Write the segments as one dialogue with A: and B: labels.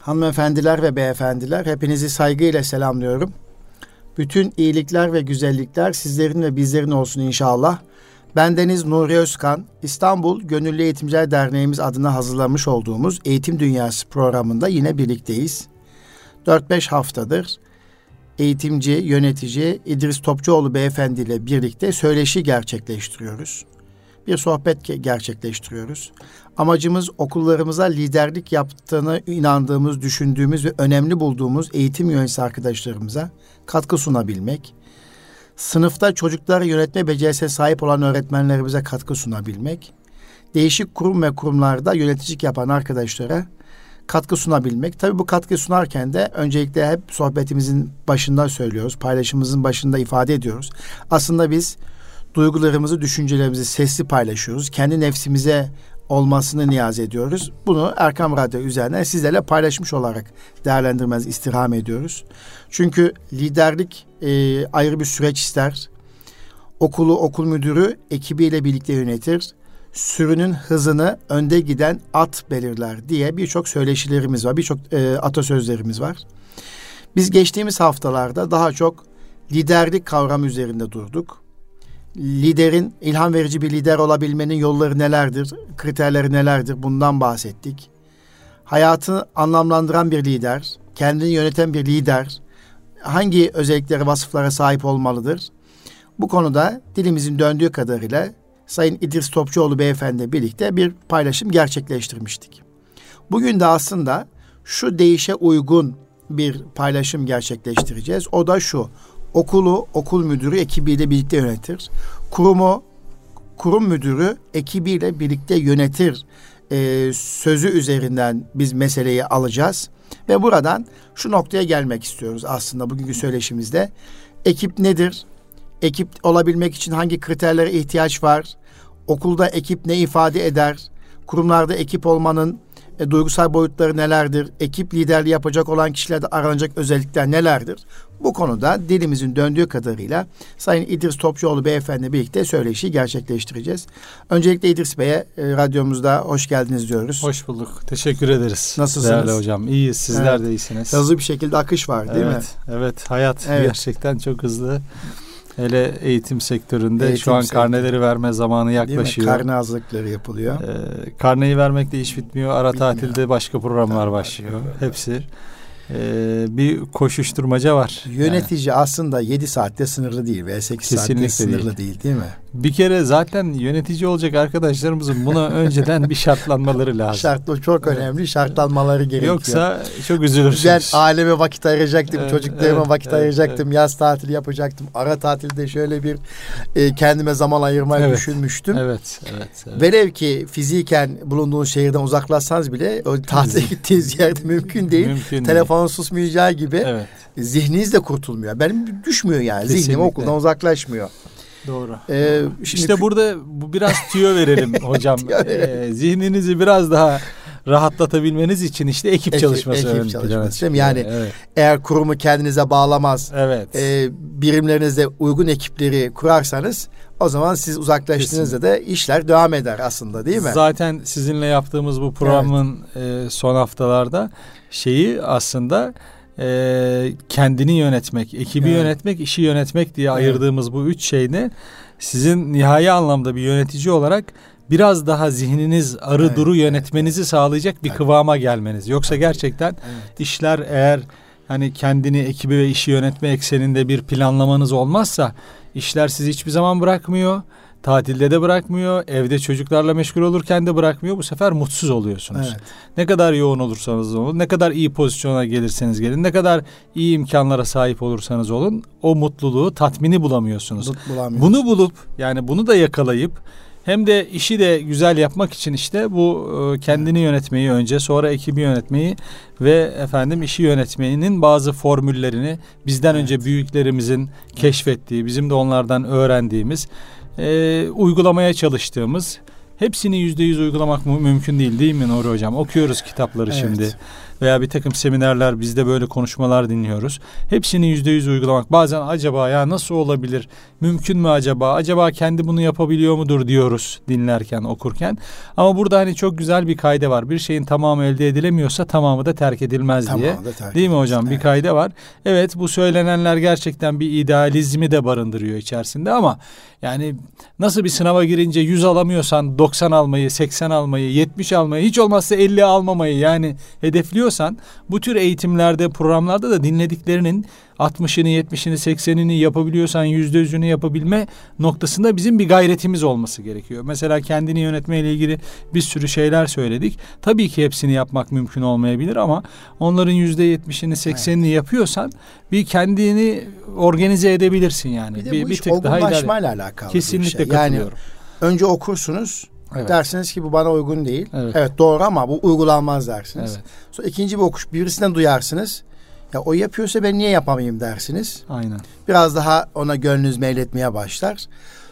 A: Hanımefendiler ve beyefendiler hepinizi saygıyla selamlıyorum. Bütün iyilikler ve güzellikler sizlerin ve bizlerin olsun inşallah. Bendeniz Nuri Özkan, İstanbul Gönüllü Eğitimciler Derneğimiz adına hazırlamış olduğumuz Eğitim Dünyası programında yine birlikteyiz. 4-5 haftadır eğitimci, yönetici İdris Topçuoğlu beyefendi ile birlikte söyleşi gerçekleştiriyoruz. Bir sohbet gerçekleştiriyoruz. Amacımız okullarımıza liderlik yaptığını inandığımız, düşündüğümüz ve önemli bulduğumuz eğitim yöneticisi arkadaşlarımıza katkı sunabilmek. Sınıfta çocukları yönetme becerisine sahip olan öğretmenlerimize katkı sunabilmek. Değişik kurum ve kurumlarda yöneticilik yapan arkadaşlara katkı sunabilmek. Tabii bu katkı sunarken de öncelikle hep sohbetimizin başında söylüyoruz, paylaşımımızın başında ifade ediyoruz. Aslında biz duygularımızı, düşüncelerimizi sesli paylaşıyoruz. Kendi nefsimize olmasını niyaz ediyoruz. Bunu Erkam Radyo üzerinden sizlerle paylaşmış olarak değerlendirmenizi istirham ediyoruz. Çünkü liderlik e, ayrı bir süreç ister. Okulu okul müdürü ekibiyle birlikte yönetir. Sürünün hızını önde giden at belirler diye birçok söyleşilerimiz var, birçok e, atasözlerimiz var. Biz geçtiğimiz haftalarda daha çok liderlik kavramı üzerinde durduk liderin ilham verici bir lider olabilmenin yolları nelerdir, kriterleri nelerdir bundan bahsettik. Hayatı anlamlandıran bir lider, kendini yöneten bir lider hangi özelliklere, vasıflara sahip olmalıdır? Bu konuda dilimizin döndüğü kadarıyla Sayın İdris Topçuoğlu beyefendi birlikte bir paylaşım gerçekleştirmiştik. Bugün de aslında şu değişe uygun bir paylaşım gerçekleştireceğiz. O da şu okulu okul müdürü ekibiyle birlikte yönetir. Kurumu kurum müdürü ekibiyle birlikte yönetir e, sözü üzerinden biz meseleyi alacağız. Ve buradan şu noktaya gelmek istiyoruz aslında bugünkü söyleşimizde. Ekip nedir? Ekip olabilmek için hangi kriterlere ihtiyaç var? Okulda ekip ne ifade eder? Kurumlarda ekip olmanın e, duygusal boyutları nelerdir? Ekip liderliği yapacak olan kişilerde aranacak özellikler nelerdir? Bu konuda dilimizin döndüğü kadarıyla Sayın İdris Topçuoğlu Beyefendi birlikte söyleşi gerçekleştireceğiz. Öncelikle İdris Bey'e e, radyomuzda hoş geldiniz diyoruz.
B: Hoş bulduk. Teşekkür ederiz.
A: Nasılsınız?
B: Değerli hocam. İyiyiz. Sizler evet. de iyisiniz.
A: Hızlı bir şekilde akış var değil
B: evet,
A: mi?
B: Evet. Hayat evet. gerçekten çok hızlı. Hele eğitim sektöründe eğitim şu an sektörü. karneleri verme zamanı yaklaşıyor.
A: Karne hazırlıkları yapılıyor.
B: Ee, karneyi vermekle iş bitmiyor. Ara Bitmiyor. tatilde başka programlar başlıyor. Hepsi e, bir koşuşturmaca var.
A: Yönetici yani. aslında 7 saatte sınırlı değil veya 8 Kesinlikle saatte sınırlı değil. değil değil mi?
B: Bir kere zaten yönetici olacak arkadaşlarımızın buna önceden bir şartlanmaları lazım.
A: Şartlı çok önemli. Şartlanmaları gerekiyor.
B: Yoksa çok üzülürsünüz.
A: Ben aileme vakit ayıracaktım, evet, çocuklarıma evet, vakit evet, ayıracaktım, evet. yaz tatili yapacaktım. Ara tatilde şöyle bir e, kendime zaman ayırmayı evet, düşünmüştüm.
B: Evet, evet, evet.
A: Velev ki fiziken bulunduğunuz şehirden uzaklaşsanız bile o tatile gittiğiniz yerde mümkün değil. Mümkün Telefon değil. susmayacağı gibi evet. zihniniz de kurtulmuyor. Benim düşmüyor yani. Kesinlikle. Zihnim okuldan uzaklaşmıyor.
B: Doğru. Ee, şimdi işte burada bu biraz tüyo verelim hocam. ee, zihninizi biraz daha rahatlatabilmeniz için işte ekip, ekip çalışması ekip
A: çalışması değil mi? Yani evet. eğer kurumu kendinize bağlamaz, evet. e, birimlerinizde uygun ekipleri kurarsanız o zaman siz uzaklaştığınızda da işler devam eder aslında değil mi?
B: Zaten sizinle yaptığımız bu programın evet. e, son haftalarda şeyi aslında e, kendini yönetmek, ekibi evet. yönetmek, işi yönetmek diye evet. ayırdığımız bu üç şeyini sizin nihai anlamda bir yönetici olarak biraz daha zihniniz arı evet. duru yönetmenizi sağlayacak bir evet. kıvama gelmeniz. Yoksa gerçekten evet. işler eğer hani kendini ekibi ve işi yönetme ekseninde bir planlamanız olmazsa işler sizi hiçbir zaman bırakmıyor. Tatilde de bırakmıyor, evde çocuklarla meşgul olurken de bırakmıyor. Bu sefer mutsuz oluyorsunuz. Evet. Ne kadar yoğun olursanız olun, ne kadar iyi pozisyona gelirseniz gelin, ne kadar iyi imkanlara sahip olursanız olun, o mutluluğu, tatmini bulamıyorsunuz. Bunu bulup yani bunu da yakalayıp hem de işi de güzel yapmak için işte bu e, kendini yönetmeyi önce sonra ekibi yönetmeyi ve efendim işi yönetmenin bazı formüllerini bizden evet. önce büyüklerimizin keşfettiği, bizim de onlardan öğrendiğimiz e, uygulamaya çalıştığımız hepsini yüzde yüz uygulamak mümkün değil değil mi Nuri Hocam? Okuyoruz kitapları evet. şimdi veya bir takım seminerler bizde böyle konuşmalar dinliyoruz. Hepsini yüzde yüz uygulamak. Bazen acaba ya nasıl olabilir? Mümkün mü acaba? Acaba kendi bunu yapabiliyor mudur diyoruz dinlerken, okurken. Ama burada hani çok güzel bir kayda var. Bir şeyin tamamı elde edilemiyorsa tamamı da terk edilmez tamamı diye. Da terk Değil mi hocam? Evet. Bir kayda var. Evet bu söylenenler gerçekten bir idealizmi de barındırıyor içerisinde ama yani nasıl bir sınava girince 100 alamıyorsan 90 almayı, 80 almayı, 70 almayı, hiç olmazsa 50 almamayı yani hedefliyorsan bu tür eğitimlerde, programlarda da dinlediklerinin 60'ını, 70'ini, 80'ini yapabiliyorsan %100'ünü yapabilme noktasında bizim bir gayretimiz olması gerekiyor. Mesela kendini yönetme ile ilgili bir sürü şeyler söyledik. Tabii ki hepsini yapmak mümkün olmayabilir ama onların %70'ini, 80'ini evet. yapıyorsan bir kendini organize edebilirsin yani.
A: Bir de bir, bu bir iş tık daha ile alakalı
B: Kesinlikle
A: bir şey. Yani önce okursunuz Evet. Dersiniz ki bu bana uygun değil. Evet. evet doğru ama bu uygulanmaz dersiniz. Evet. Sonra ikinci bir okuş birisinden duyarsınız. Ya o yapıyorsa ben niye yapamayayım dersiniz.
B: Aynen.
A: Biraz daha ona gönlünüz meyletmeye başlar.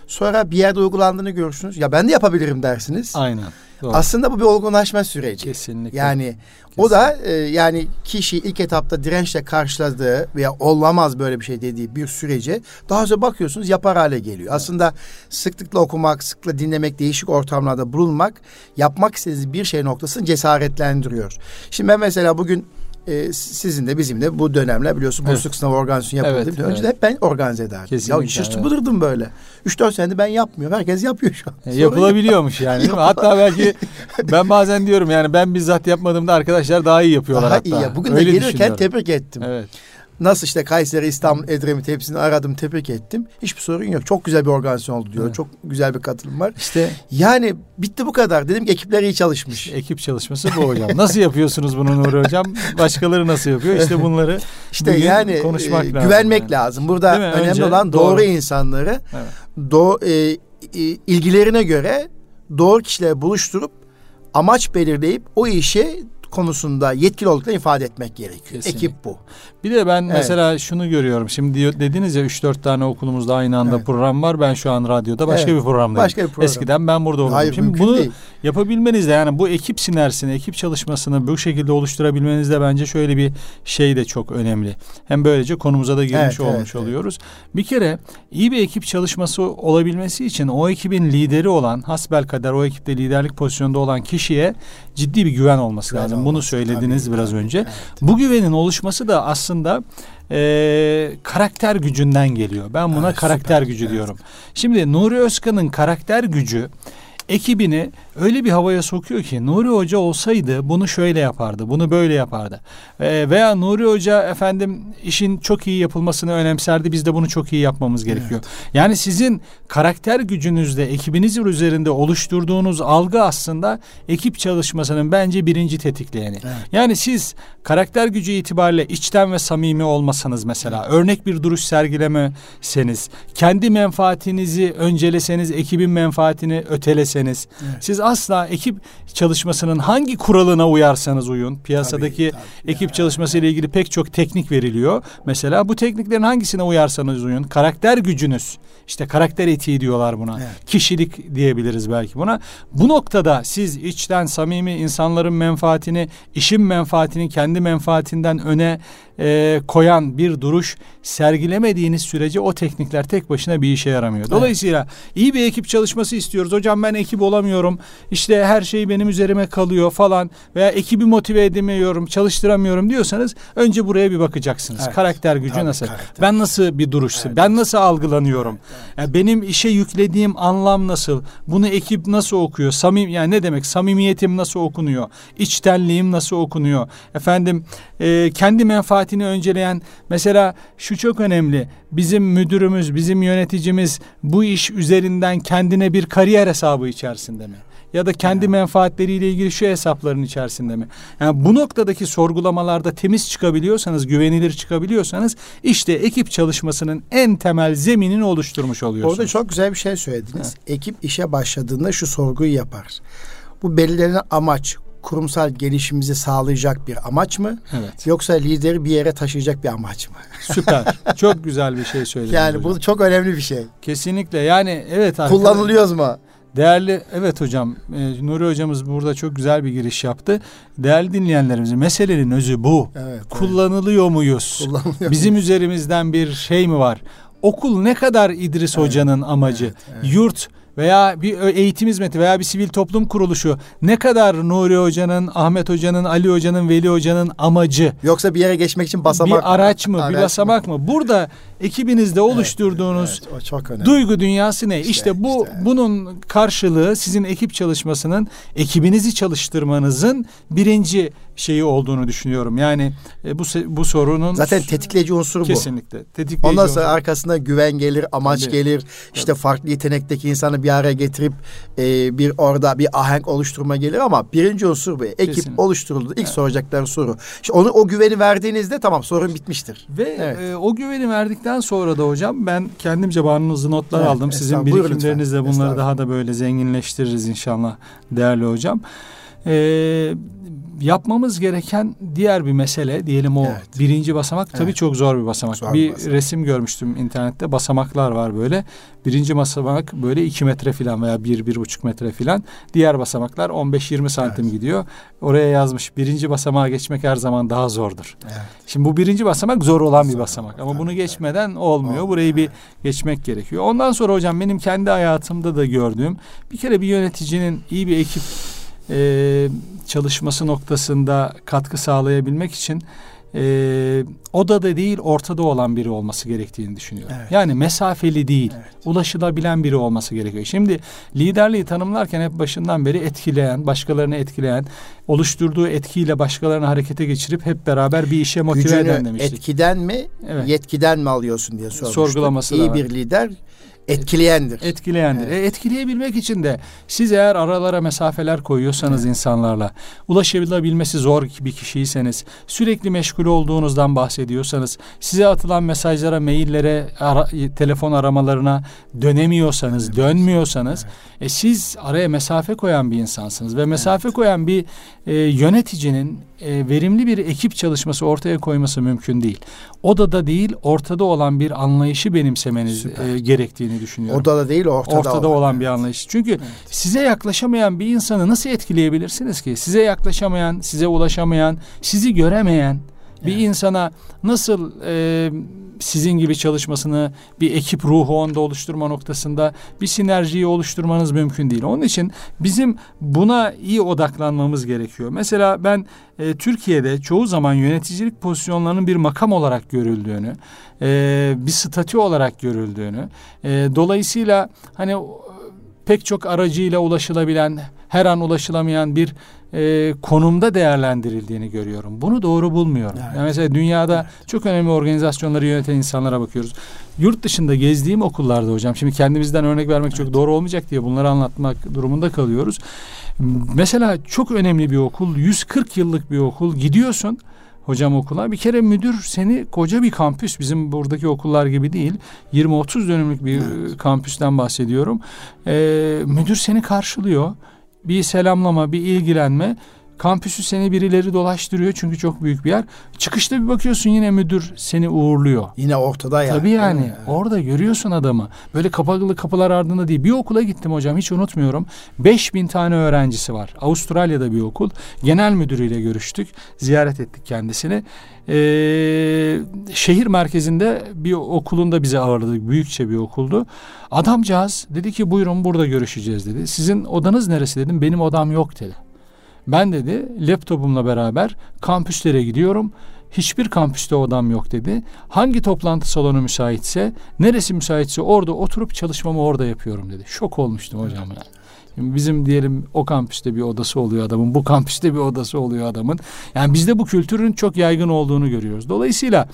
A: Sonra bir yerde uygulandığını görürsünüz. Ya ben de yapabilirim dersiniz.
B: Aynen.
A: Doğru. Aslında bu bir olgunlaşma süreci.
B: Kesinlikle.
A: Yani Kesinlikle. o da e, yani kişi ilk etapta dirençle karşıladığı veya olamaz böyle bir şey dediği bir sürece daha sonra bakıyorsunuz yapar hale geliyor. Evet. Aslında sıklıkla okumak, sıklıkla dinlemek, değişik ortamlarda bulunmak yapmak istediğiniz bir şey noktasını cesaretlendiriyor. Şimdi ben mesela bugün e, sizin de bizim de bu dönemler biliyorsun evet. sınavı organizasyon yapıldı. Evet, Önce evet. de hep ben organize ederdim. Kesinlikle, ya şaşırtılırdım evet. böyle. 3-4 senedir ben yapmıyorum. Herkes yapıyor şu an.
B: E, yapılabiliyormuş yani. Değil mi? Hatta belki ben bazen diyorum yani ben bizzat yapmadığımda arkadaşlar daha iyi yapıyorlar daha hatta. Iyi ya.
A: Bugün Öyle de gelirken tebrik ettim. Evet. Nasıl işte Kayseri, İstanbul, Edremit hepsini aradım, tebrik ettim. Hiçbir sorun yok. Çok güzel bir organizasyon oldu diyor. Evet. Çok güzel bir katılım var. İşte yani bitti bu kadar. Dedim ki ekipler iyi çalışmış.
B: Ekip çalışması bu hocam. Nasıl yapıyorsunuz bunu Nuri hocam? Başkaları nasıl yapıyor? İşte bunları
A: işte yani konuşmak e, lazım. Güvenmek yani. lazım. Burada önemli Önce, olan doğru, doğru insanları evet. do, e, e, ilgilerine göre doğru kişileri buluşturup amaç belirleyip o işe konusunda yetkili olduklarını ifade etmek gerekiyor. Kesinlikle. Ekip bu.
B: Bir de ben evet. mesela şunu görüyorum. Şimdi dediniz ya 3-4 tane okulumuzda aynı anda evet. program var. Ben şu an radyoda başka evet. bir programdayım. Başka bir program. Eskiden ben burada olurdum. Hayır, Şimdi bunu değil. yapabilmeniz de yani bu ekip sinersini, ekip çalışmasını bu şekilde oluşturabilmeniz de bence şöyle bir şey de çok önemli. Hem böylece konumuza da girmiş evet, olmuş evet, oluyoruz. Evet. Bir kere iyi bir ekip çalışması olabilmesi için o ekibin lideri olan hasbel kadar o ekipte liderlik pozisyonunda olan kişiye ciddi bir güven olması güven lazım. Olması, Bunu söylediniz tabii, biraz tabii, önce. Evet. Bu güvenin oluşması da aslında e, karakter gücünden geliyor. Ben buna evet, karakter süper, gücü evet. diyorum. Şimdi Nuri Özkan'ın karakter gücü ekibini öyle bir havaya sokuyor ki Nuri Hoca olsaydı bunu şöyle yapardı, bunu böyle yapardı. E, veya Nuri Hoca efendim işin çok iyi yapılmasını önemserdi. Biz de bunu çok iyi yapmamız gerekiyor. Evet. Yani sizin karakter gücünüzde ekibiniz üzerinde oluşturduğunuz algı aslında ekip çalışmasının bence birinci tetikleyeni. Evet. Yani siz karakter gücü itibariyle içten ve samimi olmasanız mesela evet. örnek bir duruş sergilemeseniz, kendi menfaatinizi önceleseniz, ekibin menfaatini öteleseniz, evet. siz asla ekip çalışmasının hangi kuralına uyarsanız uyun. Piyasadaki tabii, tabii. ekip ya, çalışması ile ilgili pek çok teknik veriliyor. Mesela bu tekniklerin hangisine uyarsanız uyun. Karakter gücünüz. işte karakter etiği diyorlar buna. Evet. Kişilik diyebiliriz belki buna. Bu noktada siz içten samimi insanların menfaatini, işin menfaatini kendi menfaatinden öne e, koyan bir duruş sergilemediğiniz sürece o teknikler tek başına bir işe yaramıyor. Dolayısıyla evet. iyi bir ekip çalışması istiyoruz. Hocam ben ekip olamıyorum. İşte her şey benim üzerime kalıyor falan veya ekibi motive edemiyorum, çalıştıramıyorum diyorsanız önce buraya bir bakacaksınız. Evet. Karakter gücü Tabii, nasıl? Karakter. Ben nasıl bir duruşsun? Evet. Ben nasıl algılanıyorum? Evet. Yani benim işe yüklediğim anlam nasıl? Bunu ekip nasıl okuyor? Samim yani ne demek? Samimiyetim nasıl okunuyor? İçtenliğim nasıl okunuyor? Efendim e, kendi menfaatini önceleyen mesela şu çok önemli. Bizim müdürümüz, bizim yöneticimiz bu iş üzerinden kendine bir kariyer hesabı içerisinde mi? ya da kendi menfaatleriyle ilgili şu hesapların içerisinde mi? Yani bu noktadaki sorgulamalarda temiz çıkabiliyorsanız, güvenilir çıkabiliyorsanız işte ekip çalışmasının en temel zeminini oluşturmuş oluyorsunuz.
A: Orada çok güzel bir şey söylediniz. Ha. Ekip işe başladığında şu sorguyu yapar. Bu belirlenen amaç, kurumsal gelişimimizi sağlayacak bir amaç mı? Evet. Yoksa lideri bir yere taşıyacak bir amaç mı?
B: Süper. çok güzel bir şey söylediniz.
A: Yani hocam. bu çok önemli bir şey.
B: Kesinlikle. Yani evet.
A: Kullanılıyoruz mu?
B: Değerli evet hocam e, Nuri hocamız burada çok güzel bir giriş yaptı. Değerli dinleyenlerimiz meselenin özü bu.
A: Evet,
B: Kullanılıyor evet. muyuz?
A: Kullanılıyor
B: Bizim muyuz? üzerimizden bir şey mi var? Okul ne kadar İdris evet, Hoca'nın amacı? Evet, evet. Yurt veya bir eğitim hizmeti veya bir sivil toplum kuruluşu ne kadar Nuri Hoca'nın, Ahmet Hoca'nın, Ali Hoca'nın, Veli Hoca'nın amacı?
A: Yoksa bir yere geçmek için basamak
B: Bir araç mı, araç bir basamak mı? mı? Burada ekibinizde oluşturduğunuz evet, evet, çok önemli. duygu dünyası ne? İşte, işte bu işte. bunun karşılığı sizin ekip çalışmasının ekibinizi çalıştırmanızın birinci şeyi olduğunu düşünüyorum. Yani e, bu bu sorunun
A: zaten tetikleyici unsur bu.
B: Kesinlikle. Tetikleyici
A: Ondan sonra unsur. arkasında güven gelir, amaç Tabii. gelir. İşte Tabii. farklı yetenekteki insanı bir araya getirip e, bir orada bir ahenk oluşturma gelir ama birinci unsur bu. Ekip Kesinlikle. oluşturuldu. İlk evet. soracakları soru. İşte onu o güveni verdiğinizde tamam sorun bitmiştir.
B: Ve evet. e, o güveni verdikten sonra da hocam ben kendimce bağımlınızı notlar evet, aldım. Sizin birikimlerinizle bunları daha da böyle zenginleştiririz inşallah değerli hocam. Ee, yapmamız gereken diğer bir mesele diyelim o evet. birinci basamak tabii evet. çok zor bir basamak. Zor bir basamak. resim görmüştüm internette basamaklar var böyle. Birinci basamak böyle iki metre falan veya bir, bir buçuk metre falan. Diğer basamaklar 15-20 santim evet. gidiyor. Oraya yazmış birinci basamağa geçmek her zaman daha zordur. Evet. Şimdi bu birinci basamak zor olan zor. bir basamak ama bunu geçmeden olmuyor. olmuyor. Burayı bir geçmek gerekiyor. Ondan sonra hocam benim kendi hayatımda da gördüğüm bir kere bir yöneticinin iyi bir ekip e, çalışması noktasında katkı sağlayabilmek için e, odada değil ortada olan biri olması gerektiğini düşünüyorum. Evet. Yani mesafeli değil, evet. ulaşılabilen biri olması gerekiyor. Şimdi liderliği tanımlarken hep başından beri etkileyen, başkalarını etkileyen, oluşturduğu etkiyle başkalarını harekete geçirip hep beraber bir işe motive
A: Gücünü
B: eden demiştik.
A: etkiden mi, evet. yetkiden mi alıyorsun diye sormuştuk.
B: Sorgulaması
A: İyi bir lider Etkileyendir.
B: Etkileyendir. Evet. E, etkileyebilmek için de siz eğer aralara mesafeler koyuyorsanız evet. insanlarla, ulaşabilmesi zor bir kişiyseniz, sürekli meşgul olduğunuzdan bahsediyorsanız, size atılan mesajlara, maillere, ara, telefon aramalarına dönemiyorsanız, evet. dönmüyorsanız, evet. e, siz araya mesafe koyan bir insansınız ve mesafe evet. koyan bir e, yöneticinin e, verimli bir ekip çalışması ortaya koyması mümkün değil. Odada değil, ortada olan bir anlayışı benimsemeniz e, gerektiğini düşünüyorum.
A: Odada değil, ortada,
B: ortada olan, olan bir anlayış. Çünkü evet. size yaklaşamayan bir insanı nasıl etkileyebilirsiniz ki? Size yaklaşamayan, size ulaşamayan, sizi göremeyen bir evet. insana nasıl e, sizin gibi çalışmasını bir ekip ruhu onda oluşturma noktasında bir sinerjiyi oluşturmanız mümkün değil. Onun için bizim buna iyi odaklanmamız gerekiyor. Mesela ben e, Türkiye'de çoğu zaman yöneticilik pozisyonlarının bir makam olarak görüldüğünü, e, bir statü olarak görüldüğünü, e, dolayısıyla hani pek çok aracıyla ulaşılabilen, her an ulaşılamayan bir e, konumda değerlendirildiğini görüyorum. Bunu doğru bulmuyorum. Evet. Yani mesela dünyada evet. çok önemli organizasyonları yöneten insanlara bakıyoruz. Yurt dışında gezdiğim okullarda hocam, şimdi kendimizden örnek vermek evet. çok doğru olmayacak diye bunları anlatmak durumunda kalıyoruz. Mesela çok önemli bir okul, 140 yıllık bir okul. Gidiyorsun hocam okula. Bir kere müdür seni koca bir kampüs bizim buradaki okullar gibi değil. 20-30 dönümlük bir evet. kampüsten bahsediyorum. Ee, müdür seni karşılıyor bir selamlama, bir ilgilenme. Kampüsü seni birileri dolaştırıyor çünkü çok büyük bir yer. Çıkışta bir bakıyorsun yine müdür seni uğurluyor.
A: Yine ortada ya.
B: Tabii yani evet. orada görüyorsun adamı. Böyle kapalı kapılar ardında değil. Bir okula gittim hocam hiç unutmuyorum. 5000 tane öğrencisi var. Avustralya'da bir okul. Genel müdürüyle görüştük. Ziyaret ettik kendisini. Ee, şehir merkezinde bir okulunda bizi ağırladık. Büyükçe bir okuldu. Adamcağız dedi ki buyurun burada görüşeceğiz dedi. Sizin odanız neresi dedim. Benim odam yok dedi. Ben dedi laptopumla beraber kampüslere gidiyorum. Hiçbir kampüste odam yok dedi. Hangi toplantı salonu müsaitse, neresi müsaitse orada oturup çalışmamı orada yapıyorum dedi. Şok olmuştum hocam yani. Bizim diyelim o kampüste bir odası oluyor adamın, bu kampüste bir odası oluyor adamın. Yani bizde bu kültürün çok yaygın olduğunu görüyoruz. Dolayısıyla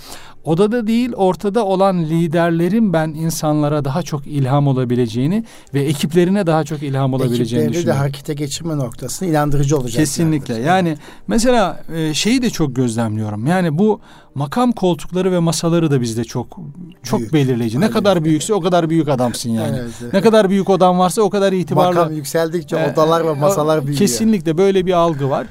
B: odada değil ortada olan liderlerin ben insanlara daha çok ilham olabileceğini ve ekiplerine daha çok ilham olabileceğini Ekiplerini düşünüyorum.
A: de harekete geçirme noktasında inandırıcı olacak.
B: Kesinlikle. Yani, yani mesela e, şeyi de çok gözlemliyorum. Yani bu makam koltukları ve masaları da bizde çok çok
A: Büyük.
B: belirleyici. Ne
A: Aynen.
B: kadar büyükse o kadar büyük adamsın yani.
A: Evet, evet.
B: Ne kadar büyük odan varsa o kadar itibarlı.
A: Makam yükseldikçe
B: Ee,
A: odalar ve masalar büyüyor.
B: Kesinlikle böyle bir algı var.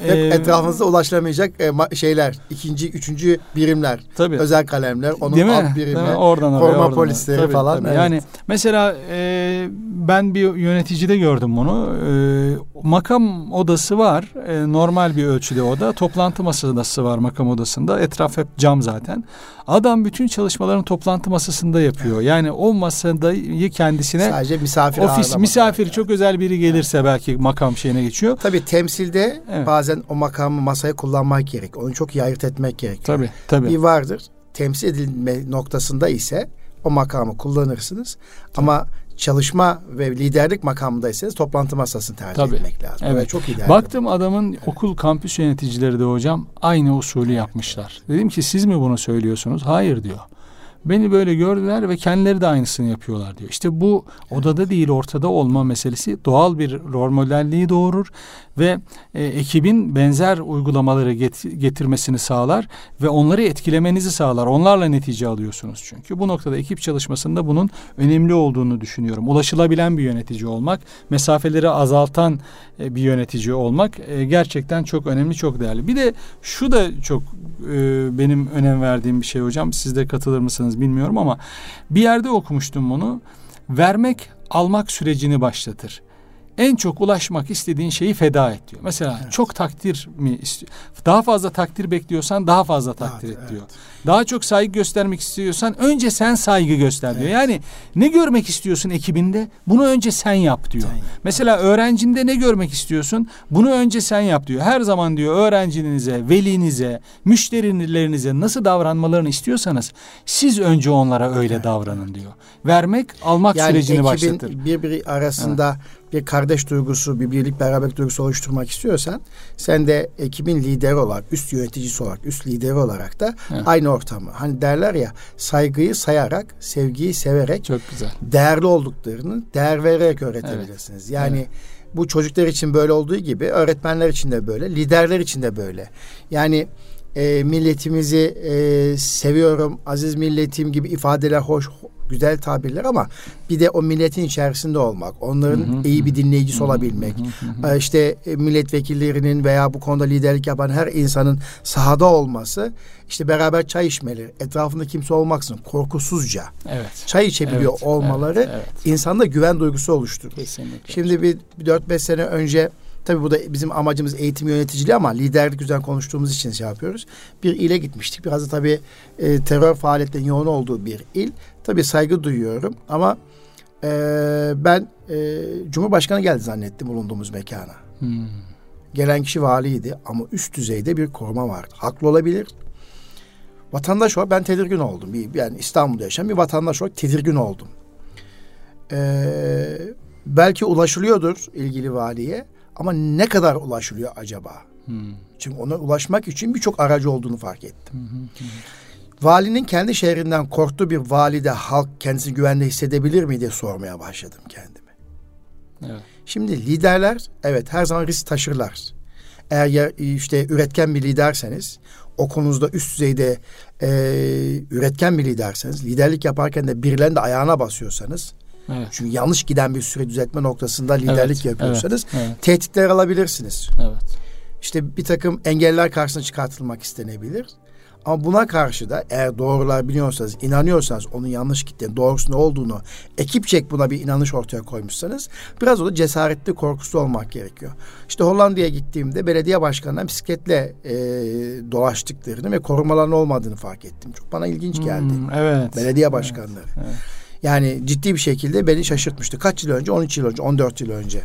A: Hep
B: Ee,
A: etrafınızda ulaşılamayacak e, şeyler, ikinci, üçüncü birimler,
B: tabii.
A: özel kalemler, onun
B: Değil mi?
A: alt
B: Değil
A: birimi,
B: mi? Oradan
A: koruma
B: oradan
A: polisleri.
B: Tabii,
A: falan,
B: tabii.
A: evet.
B: Yani mesela e, ben bir yöneticide gördüm bunu. E, makam odası var. E, normal bir ölçüde oda. Toplantı masası var makam odasında. Etraf hep cam zaten. Adam bütün çalışmalarını toplantı masasında yapıyor. Yani o masayı kendisine
A: sadece misafir
B: ofis misafir çok özel biri gelirse belki makam şeyine geçiyor.
A: Tabii temsilde
B: Evet.
A: bazen o makamı masaya kullanmak gerek. Onu çok iyi ayırt etmek gerek.
B: Tabii tabii.
A: Bir vardır. Temsil edilme noktasında ise o makamı kullanırsınız. Ama çalışma ve liderlik makamındaysanız toplantı masasını tercih
B: Tabii.
A: etmek lazım.
B: Evet.
A: Evet. Çok iyi.
B: Baktım adamın okul kampüs yöneticileri de hocam aynı usulü yapmışlar. Dedim ki siz mi bunu söylüyorsunuz? Hayır diyor. Beni böyle gördüler ve kendileri de aynısını yapıyorlar diyor. İşte bu odada değil ortada olma meselesi doğal bir rol modelliği doğurur ve e, ekibin benzer uygulamaları get- getirmesini sağlar ve onları etkilemenizi sağlar. Onlarla netice alıyorsunuz çünkü. Bu noktada ekip çalışmasında bunun önemli olduğunu düşünüyorum. Ulaşılabilen bir yönetici olmak, mesafeleri azaltan e, bir yönetici olmak e, gerçekten çok önemli, çok değerli. Bir de şu da çok e, benim önem verdiğim bir şey hocam. Siz de katılır mısınız bilmiyorum ama bir yerde okumuştum bunu. Vermek almak sürecini başlatır. En çok ulaşmak istediğin şeyi feda et diyor. Mesela
A: Evet.
B: çok takdir mi istiyor? Daha fazla takdir bekliyorsan daha fazla takdir
A: Evet,
B: et diyor.
A: evet.
B: Daha çok saygı göstermek istiyorsan önce sen saygı göster diyor.
A: Evet.
B: Yani ne görmek istiyorsun ekibinde? Bunu önce sen yap diyor.
A: Sen yap.
B: Mesela öğrencinde ne görmek istiyorsun? Bunu önce sen yap diyor. Her zaman diyor öğrencinize, velinize, müşterilerinize nasıl davranmalarını istiyorsanız siz önce onlara öyle davranın diyor. Vermek almak
A: yani
B: sürecini
A: ekibin
B: başlatır.
A: birbiri arasında bir kardeş duygusu, bir birlik beraberlik duygusu oluşturmak istiyorsan sen de ekibin lideri olarak, üst yöneticisi olarak, üst lideri olarak da
B: Evet.
A: aynı ortamı. Hani derler ya saygıyı sayarak, sevgiyi severek
B: Çok güzel.
A: değerli olduklarını değer vererek öğretebilirsiniz. Yani bu çocuklar için böyle olduğu gibi öğretmenler için de böyle, liderler için de böyle. Yani e, milletimizi e, seviyorum, aziz milletim gibi ifadeler hoş, güzel tabirler ama bir de o milletin içerisinde olmak, onların
B: Hı hı,
A: iyi bir dinleyicisi olabilmek, e, işte e, milletvekillerinin veya bu konuda liderlik yapan her insanın sahada olması, işte beraber çay içmeleri, etrafında kimse olmaksızın korkusuzca
B: Evet.
A: çay içebiliyor
B: Evet,
A: olmaları
B: evet, evet.
A: insanda güven duygusu oluşturur.
B: Kesinlikle.
A: Şimdi bir 4-5 sene önce tabii bu da bizim amacımız eğitim yöneticiliği ama liderlik üzerine konuştuğumuz için şey yapıyoruz. Bir ile gitmiştik. Biraz da tabii e, terör faaliyetlerinin yoğun olduğu bir il. Tabii saygı duyuyorum ama e, ben e, Cumhurbaşkanı geldi zannettim bulunduğumuz mekana.
B: Hmm.
A: Gelen kişi valiydi ama üst düzeyde bir koruma vardı. Haklı olabilir. Vatandaş olarak ben tedirgin oldum. Bir, yani İstanbul'da yaşayan bir vatandaş olarak tedirgin oldum. Ee, belki ulaşılıyordur ilgili valiye ama ne kadar ulaşılıyor acaba?
B: Hmm.
A: Çünkü ona ulaşmak için birçok aracı olduğunu fark ettim.
B: Hı hı.
A: Valinin kendi şehrinden korktuğu bir valide halk kendisini güvende hissedebilir mi diye sormaya başladım kendime.
B: Evet.
A: Şimdi liderler evet her zaman risk taşırlar. Eğer ya, işte üretken bir liderseniz o konunuzda üst düzeyde e, üretken bir liderseniz liderlik yaparken de birilerinin de ayağına basıyorsanız
B: Evet.
A: çünkü yanlış giden bir süre düzeltme noktasında liderlik
B: Evet,
A: yapıyorsanız
B: Evet. Evet.
A: tehditler alabilirsiniz.
B: evet.
A: İşte bir takım engeller karşısına çıkartılmak istenebilir. Ama buna karşı da eğer doğrular biliyorsanız, inanıyorsanız onun yanlış gittiğini, doğrusunun olduğunu, ekipçek buna bir inanış ortaya koymuşsanız biraz o da cesaretli, korkusu olmak gerekiyor. İşte Hollanda'ya gittiğimde belediye başkanına bisikletle e, dolaştıklarını ve korumaların olmadığını fark ettim. Çok bana ilginç geldi.
B: Hmm, evet.
A: Belediye başkanları.
B: evet.
A: Yani ciddi bir şekilde beni şaşırtmıştı. Kaç yıl önce? 13 yıl önce, 14 yıl önce.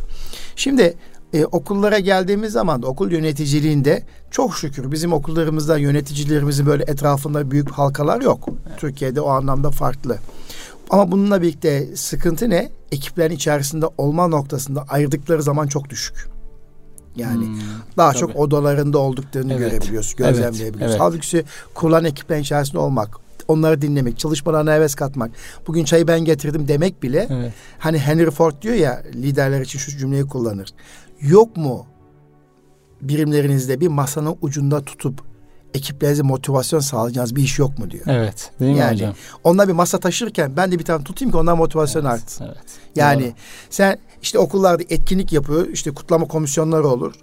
A: Şimdi e, okullara geldiğimiz zaman da okul yöneticiliğinde çok şükür bizim okullarımızda yöneticilerimizin böyle etrafında büyük halkalar yok. Türkiye'de o anlamda farklı. Ama bununla birlikte sıkıntı ne? Ekiplerin içerisinde olma noktasında ayırdıkları zaman çok düşük. Yani
B: Hmm,
A: daha
B: tabii.
A: çok odalarında olduklarını
B: Evet.
A: görebiliyoruz,
B: Evet,
A: gözlemleyebiliyoruz.
B: evet.
A: Halbuki kurulan ekiplerin içerisinde olmak, onları dinlemek, çalışmalarına heves katmak, bugün çayı ben getirdim demek bile
B: Evet.
A: hani Henry Ford diyor ya liderler için şu cümleyi kullanır. Yok mu birimlerinizde bir masanın ucunda tutup ekiplerinize motivasyon sağlayacağınız bir iş yok mu diyor.
B: Evet. Değil mi
A: yani,
B: hocam?
A: Onlar bir masa taşırken ben de bir tane tutayım ki onlar motivasyon
B: evet,
A: artsın.
B: Evet.
A: Yani
B: Doğru.
A: sen işte okullarda etkinlik yapıyor. işte kutlama komisyonları olur.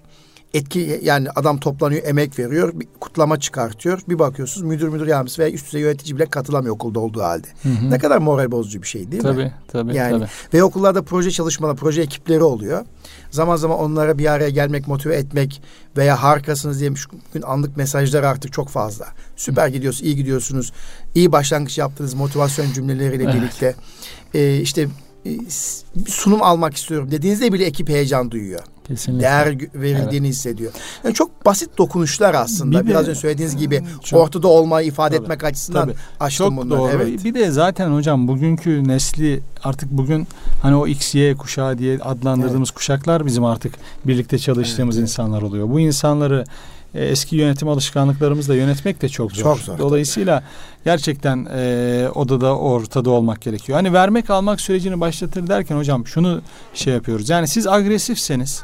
A: Etki yani adam toplanıyor, emek veriyor, bir kutlama çıkartıyor. Bir bakıyorsunuz müdür müdür yardımcısı veya üst düzey yönetici bile katılamıyor okulda olduğu halde.
B: Hı hı.
A: Ne kadar moral bozucu bir şey değil
B: tabii,
A: mi?
B: Tabii
A: Yani
B: tabii.
A: ve okullarda proje çalışmaları, proje ekipleri oluyor. Zaman zaman onlara bir araya gelmek, motive etmek veya harikasınız diye bugün anlık mesajlar artık çok fazla. Süper gidiyorsunuz, iyi gidiyorsunuz. iyi başlangıç yaptınız motivasyon cümleleriyle
B: Evet.
A: birlikte. Ee, işte e, sunum almak istiyorum dediğinizde bile ekip heyecan duyuyor.
B: Kesinlikle.
A: Değer verildiğini hissediyor. Yani çok basit dokunuşlar aslında.
B: Bir de-
A: Biraz önce söylediğiniz gibi
B: Çok-
A: ortada olmayı ifade
B: Tabii,
A: etmek açısından
B: tabii.
A: açtım
B: Çok
A: bunları.
B: doğru.
A: Evet.
B: Bir de zaten hocam bugünkü nesli artık bugün hani o X, Y kuşağı diye adlandırdığımız kuşaklar bizim artık birlikte çalıştığımız
A: Evet, evet.
B: insanlar oluyor. Bu insanları e, eski yönetim alışkanlıklarımızla yönetmek de çok zor.
A: Çok zor,
B: Dolayısıyla gerçekten e, odada ortada olmak gerekiyor. Hani vermek almak sürecini başlatır derken hocam şunu şey yapıyoruz. Yani siz agresifseniz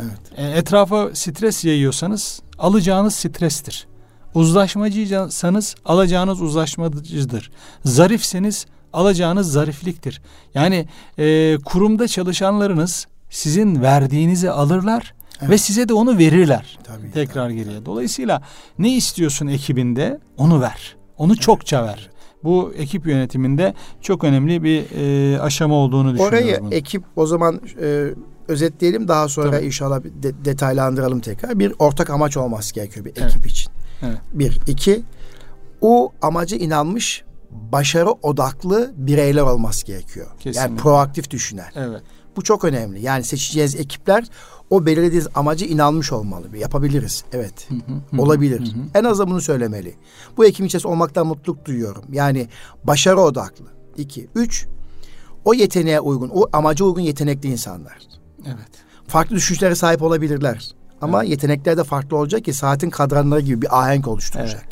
A: Evet.
B: e, etrafa stres yayıyorsanız alacağınız strestir. Uzlaşmacıysanız alacağınız uzlaşmacıdır. Zarifseniz alacağınız zarifliktir. Yani e, kurumda çalışanlarınız sizin verdiğinizi alırlar
A: Evet.
B: ve size de onu verirler.
A: Tabii.
B: Tekrar geriye. Dolayısıyla ne istiyorsun ekibinde onu ver. Onu çokça ver. Bu ekip yönetiminde çok önemli bir e, aşama olduğunu düşünüyorum.
A: Orayı
B: bunu.
A: ekip o zaman e, özetleyelim daha sonra
B: Tabii.
A: inşallah de- detaylandıralım tekrar. Bir ortak amaç olması gerekiyor bir
B: Evet.
A: ekip için.
B: Evet.
A: Bir. iki o amacı inanmış başarı odaklı bireyler olması gerekiyor. Yani
B: Kesinlikle.
A: proaktif düşünen.
B: Evet.
A: Bu çok önemli. Yani seçeceğiz ekipler o belirlediğiniz amacı inanmış olmalı. Yapabiliriz. Evet.
B: Hı hı, hı,
A: Olabilir.
B: hı hı.
A: En azından bunu söylemeli. Bu ekibin içerisinde olmaktan mutluluk duyuyorum. Yani başarı odaklı. İki. Üç. O yeteneğe uygun, o amaca uygun yetenekli insanlar.
B: Evet.
A: Farklı düşüncelere sahip olabilirler. Ama yetenekler de farklı olacak ki saatin kadranları gibi bir ahenk oluşturacak.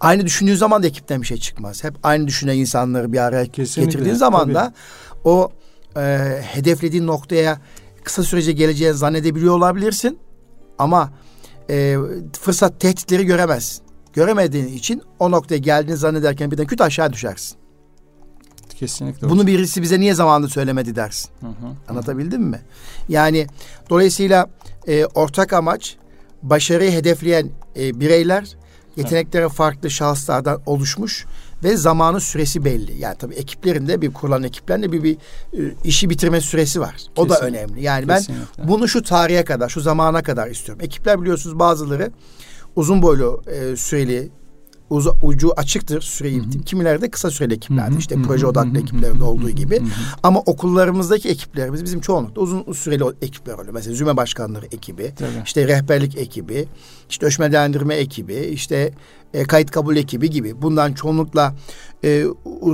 A: Aynı düşündüğün zaman da ekipten bir şey çıkmaz. Hep aynı düşünen insanları bir araya
B: Kesinlikle,
A: getirdiğin zaman
B: tabii.
A: da o e, hedeflediğin noktaya kısa sürece geleceğini zannedebiliyor olabilirsin. Ama e, fırsat tehditleri göremezsin. Göremediğin için o noktaya geldiğini zannederken birden küt aşağı düşersin.
B: Kesinlikle.
A: Bunu birisi bize niye zamanında söylemedi dersin.
B: Hı hı.
A: Anlatabildim mi? Yani dolayısıyla e, ortak amaç başarıyı hedefleyen e, bireyler yetenekleri farklı şahıslardan oluşmuş ve zamanı süresi belli. Yani tabii ekiplerinde bir kurulan ekiplerinde bir, bir e, işi bitirme süresi var. O da
B: Kesinlikle.
A: önemli. Yani
B: Kesinlikle.
A: ben bunu şu tarihe kadar, şu zamana kadar istiyorum. Ekipler biliyorsunuz bazıları uzun boylu e, süreli uzu- ucu açıktır süreyi. Kimileri de kısa süreli ekiplerdir. İşte proje odaklı ekiplerde olduğu gibi. Ama okullarımızdaki ekiplerimiz bizim çoğunlukla uzun süreli ekipler oluyor. Mesela Züme Başkanları ekibi,
B: Tabii.
A: işte rehberlik ekibi, işte ölçmelendirme ekibi, işte e, kayıt kabul ekibi gibi. Bundan çoğunlukla e,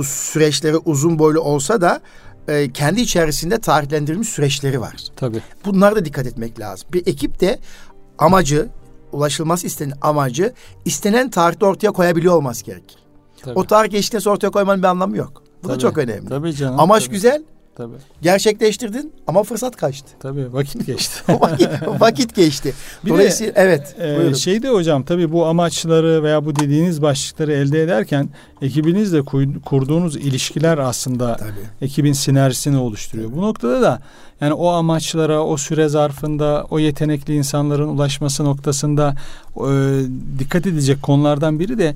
A: süreçleri uzun boylu olsa da e, kendi içerisinde tarihlendirilmiş süreçleri var.
B: Tabii.
A: Bunlara da dikkat etmek lazım. Bir ekip de amacı, ulaşılması istenen amacı istenen tarihte ortaya koyabiliyor olması gerekir.
B: Tabii.
A: O tarih sonra ortaya koymanın bir anlamı yok. Bu da
B: Tabii.
A: çok önemli.
B: Tabii canım.
A: Amaç
B: tabii.
A: güzel,
B: Tabii.
A: gerçekleştirdin ama fırsat kaçtı.
B: Tabii vakit geçti.
A: vakit, vakit geçti.
B: Bir de,
A: Dolayısıyla evet.
B: Ee,
A: buyurun.
B: şey de hocam tabii bu amaçları veya bu dediğiniz başlıkları elde ederken ekibinizle kurduğunuz ilişkiler aslında
A: Tabii.
B: ekibin sinerjisini oluşturuyor. Bu noktada da yani o amaçlara, o süre zarfında, o yetenekli insanların ulaşması noktasında e, dikkat edecek konulardan biri de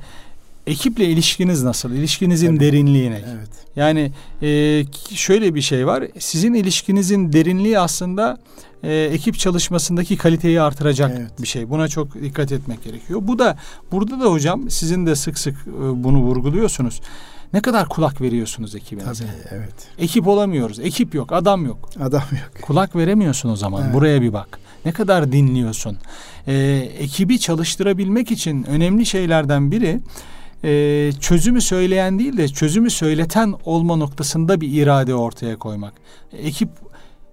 B: ekiple ilişkiniz nasıl? İlişkinizin
A: Tabii.
B: derinliğine.
A: Evet.
B: Yani e, şöyle bir şey var. Sizin ilişkinizin derinliği aslında e, ekip çalışmasındaki kaliteyi artıracak
A: Evet.
B: bir şey. Buna çok dikkat etmek gerekiyor. Bu da burada da hocam sizin de sık sık e, bunu vurguluyorsunuz. Ne kadar kulak veriyorsunuz ekibinize?
A: Tabii evet.
B: Ekip olamıyoruz. Ekip yok, adam yok.
A: Adam yok.
B: Kulak veremiyorsun o zaman.
A: Evet.
B: Buraya bir bak. Ne kadar dinliyorsun? Ee, ekibi çalıştırabilmek için önemli şeylerden biri e, çözümü söyleyen değil de çözümü söyleten olma noktasında bir irade ortaya koymak. Ekip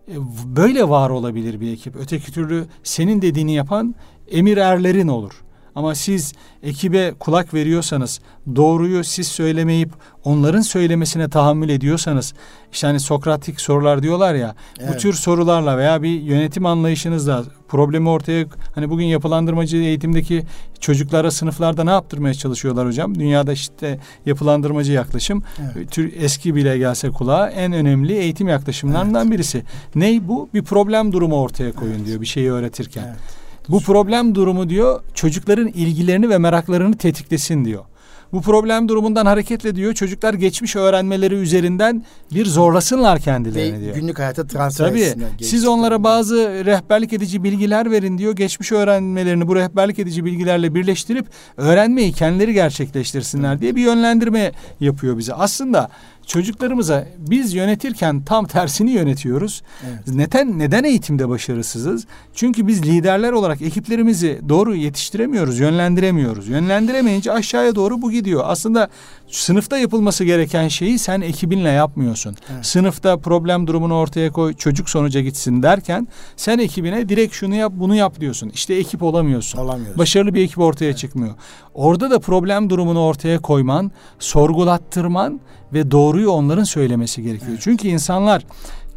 B: e, böyle var olabilir bir ekip. Öteki türlü senin dediğini yapan emir erlerin olur. Ama siz ekibe kulak veriyorsanız, doğruyu siz söylemeyip onların söylemesine tahammül ediyorsanız, işte hani Sokratik sorular diyorlar ya, evet. bu tür sorularla veya bir yönetim anlayışınızla problemi ortaya hani bugün yapılandırmacı eğitimdeki çocuklara sınıflarda ne yaptırmaya çalışıyorlar hocam? Dünyada işte yapılandırmacı yaklaşım evet. tür eski bile gelse kulağa en önemli eğitim yaklaşımlarından evet. birisi. Ney bu? Bir problem durumu ortaya koyun evet. diyor bir şeyi öğretirken. Evet. Bu problem durumu diyor çocukların ilgilerini ve meraklarını tetiklesin diyor. Bu problem durumundan hareketle diyor çocuklar geçmiş öğrenmeleri üzerinden bir zorlasınlar kendilerini Ve diyor.
A: Günlük hayata transfer Tabii, etsinler.
B: Siz onlara bazı rehberlik edici bilgiler verin diyor. Geçmiş öğrenmelerini bu rehberlik edici bilgilerle birleştirip öğrenmeyi kendileri gerçekleştirsinler diye bir yönlendirme yapıyor bize. Aslında çocuklarımıza biz yönetirken tam tersini yönetiyoruz. Evet. Neden neden eğitimde başarısızız? Çünkü biz liderler olarak ekiplerimizi doğru yetiştiremiyoruz, yönlendiremiyoruz. Yönlendiremeyince aşağıya doğru bu gidiyor. Aslında sınıfta yapılması gereken şeyi sen ekibinle yapmıyorsun. Evet. Sınıfta problem durumunu ortaya koy, çocuk sonuca gitsin derken sen ekibine direkt şunu yap, bunu yap diyorsun. İşte ekip olamıyorsun. Olamıyorsun. Başarılı bir ekip ortaya evet. çıkmıyor. Orada da problem durumunu ortaya koyman, sorgulattırman ve doğruyu onların söylemesi gerekiyor. Evet. Çünkü insanlar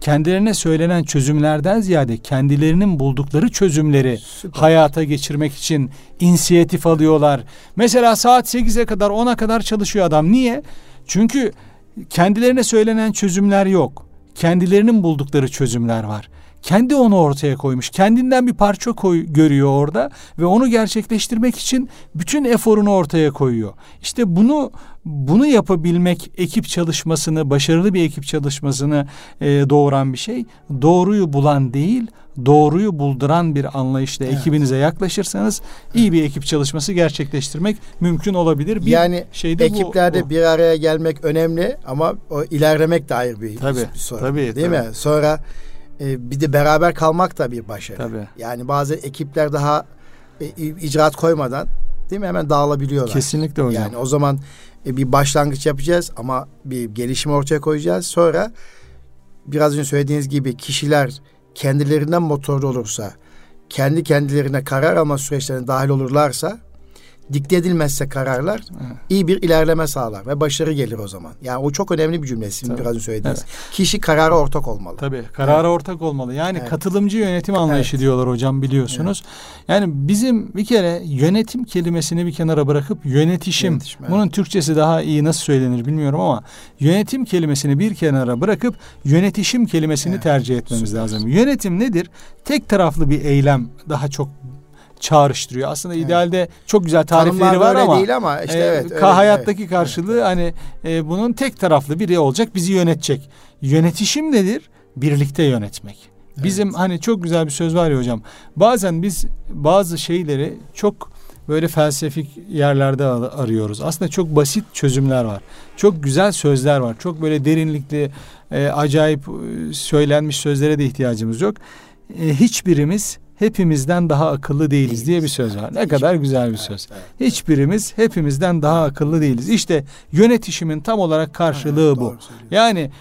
B: kendilerine söylenen çözümlerden ziyade kendilerinin buldukları çözümleri Süper. hayata geçirmek için inisiyatif alıyorlar. Mesela saat 8'e kadar 10'a kadar çalışıyor adam. Niye? Çünkü kendilerine söylenen çözümler yok. Kendilerinin buldukları çözümler var. Kendi onu ortaya koymuş. Kendinden bir parça koy, görüyor orada ve onu gerçekleştirmek için bütün eforunu ortaya koyuyor. İşte bunu bunu yapabilmek ekip çalışmasını, başarılı bir ekip çalışmasını e, doğuran bir şey. Doğruyu bulan değil, doğruyu bulduran bir anlayışla evet. ekibinize yaklaşırsanız iyi bir ekip çalışması gerçekleştirmek mümkün olabilir.
A: Bir yani şeyde ekiplerde bu, bu. bir araya gelmek önemli ama o ilerlemek dair bir,
B: tabii,
A: bir sorun.
B: Tabii,
A: değil
B: tabii.
A: mi? Sonra e, bir de beraber kalmak da bir başarı. Tabii. Yani bazı ekipler daha e, icraat koymadan değil mi hemen dağılabiliyorlar.
B: Kesinlikle hocam.
A: Yani o zaman e, bir başlangıç yapacağız ama bir gelişim ortaya koyacağız. Sonra biraz önce söylediğiniz gibi kişiler kendilerinden motorlu olursa, kendi kendilerine karar alma süreçlerine dahil olurlarsa dikte edilmezse kararlar evet. iyi bir ilerleme sağlar ve başarı gelir o zaman. Yani o çok önemli bir cümle sizin biraz önce söylediğiniz. Evet. Kişi karara ortak olmalı.
B: Tabii karara evet. ortak olmalı. Yani evet. katılımcı yönetim anlayışı evet. diyorlar hocam biliyorsunuz. Evet. Yani bizim bir kere yönetim kelimesini bir kenara bırakıp yönetişim. yönetişim evet. Bunun Türkçesi daha iyi nasıl söylenir bilmiyorum ama yönetim kelimesini bir kenara bırakıp yönetişim kelimesini evet. tercih etmemiz Süper. lazım. Yönetim nedir? Tek taraflı bir eylem daha çok çağrıştırıyor. Aslında evet. idealde çok güzel tarifleri var ama
A: değil ama işte e, evet.
B: Öyle, hayattaki evet, karşılığı evet. hani e, bunun tek taraflı biri olacak, bizi yönetecek. Yönetişim nedir? Birlikte yönetmek. Bizim evet. hani çok güzel bir söz var ya hocam. Bazen biz bazı şeyleri çok böyle felsefik yerlerde arıyoruz. Aslında çok basit çözümler var. Çok güzel sözler var. Çok böyle derinlikli, e, acayip e, söylenmiş sözlere de ihtiyacımız yok. E, hiçbirimiz hepimizden daha akıllı değiliz değiliz. diye bir söz var. Ne kadar güzel bir söz. Evet, evet, Hiçbirimiz hepimizden daha akıllı değiliz. İşte yönetişimin tam olarak karşılığı evet, bu. Yani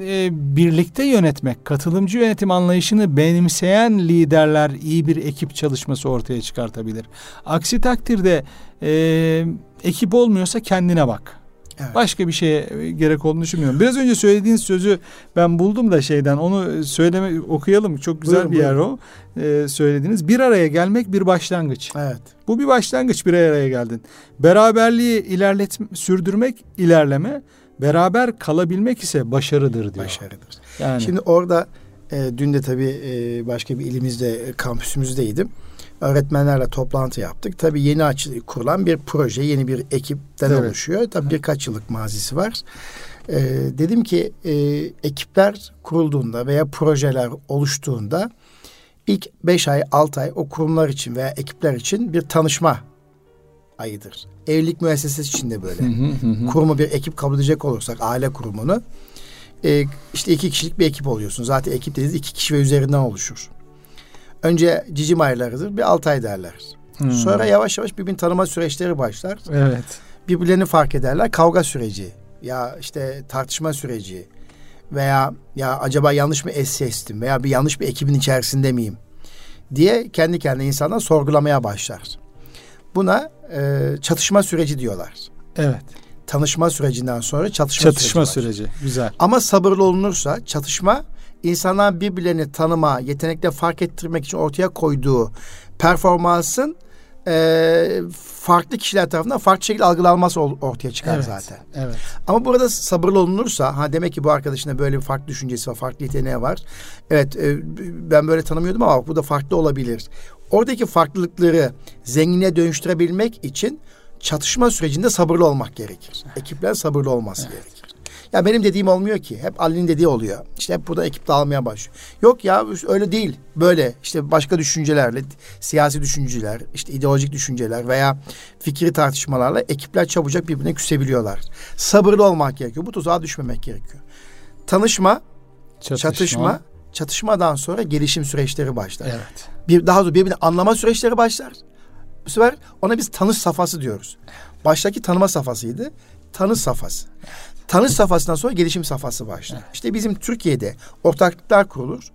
B: e, birlikte yönetmek, katılımcı yönetim anlayışını benimseyen liderler iyi bir ekip çalışması ortaya çıkartabilir. Aksi takdirde e, ekip olmuyorsa kendine bak. Evet. Başka bir şeye gerek olduğunu düşünmüyorum. Biraz önce söylediğiniz sözü ben buldum da şeyden onu söyleme okuyalım. Çok güzel buyurun, bir yer buyurun. o. Ee, söylediğiniz bir araya gelmek bir başlangıç.
A: Evet.
B: Bu bir başlangıç bir araya geldin. Beraberliği ilerlet sürdürmek ilerleme, beraber kalabilmek ise başarıdır diyor.
A: Başarıdır. Yani Şimdi orada e, dün de tabii e, başka bir ilimizde kampüsümüzdeydim öğretmenlerle toplantı yaptık. Tabii yeni açı kurulan bir proje, yeni bir ekipten evet. oluşuyor. Tabii birkaç yıllık mazisi var. Ee, dedim ki e, ekipler kurulduğunda veya projeler oluştuğunda ilk beş ay, altı ay o kurumlar için veya ekipler için bir tanışma ayıdır. Evlilik müessesesi için de böyle. Kurumu bir ekip kabul edecek olursak, aile kurumunu e, işte iki kişilik bir ekip oluyorsun. Zaten ekip dediğiniz iki kişi ve üzerinden oluşur. Önce cicim aylarıdır. Bir altı ay derler. Hmm. Sonra yavaş yavaş birbirini tanıma süreçleri başlar.
B: Evet.
A: Birbirlerini fark ederler. Kavga süreci ya işte tartışma süreci veya ya acaba yanlış mı es sestim veya bir yanlış bir ekibin içerisinde miyim diye kendi kendine insanlar sorgulamaya başlar. Buna e, çatışma süreci diyorlar.
B: Evet.
A: Tanışma sürecinden sonra çatışma,
B: Çatışma
A: süreci.
B: süreci. Güzel.
A: Ama sabırlı olunursa çatışma insanlar birbirlerini tanıma, yetenekle fark ettirmek için ortaya koyduğu performansın e, farklı kişiler tarafından farklı şekilde algılanması ortaya çıkar
B: Evet.
A: zaten.
B: Evet.
A: Ama burada sabırlı olunursa ha demek ki bu arkadaşın da böyle bir farklı düşüncesi var, farklı yeteneği var. Evet e, ben böyle tanımıyordum ama bu da farklı olabilir. Oradaki farklılıkları zengine dönüştürebilmek için çatışma sürecinde sabırlı olmak gerekir. Ekipler sabırlı olması gerekir. Ya benim dediğim olmuyor ki. Hep Ali'nin dediği oluyor. İşte hep burada ekip dağılmaya başlıyor. Yok ya öyle değil. Böyle işte başka düşüncelerle, siyasi düşünceler, işte ideolojik düşünceler veya fikri tartışmalarla ekipler çabucak birbirine küsebiliyorlar. Sabırlı olmak gerekiyor. Bu tuzağa düşmemek gerekiyor. Tanışma, çatışma, çatışmadan sonra gelişim süreçleri başlar.
B: Evet.
A: Bir daha doğrusu birbirini anlama süreçleri başlar. Bu sefer ona biz tanış safhası diyoruz. Baştaki tanıma safhasıydı. Tanış safhası. Tanış safhasından sonra gelişim safhası başlar. İşte bizim Türkiye'de ortaklıklar kurulur.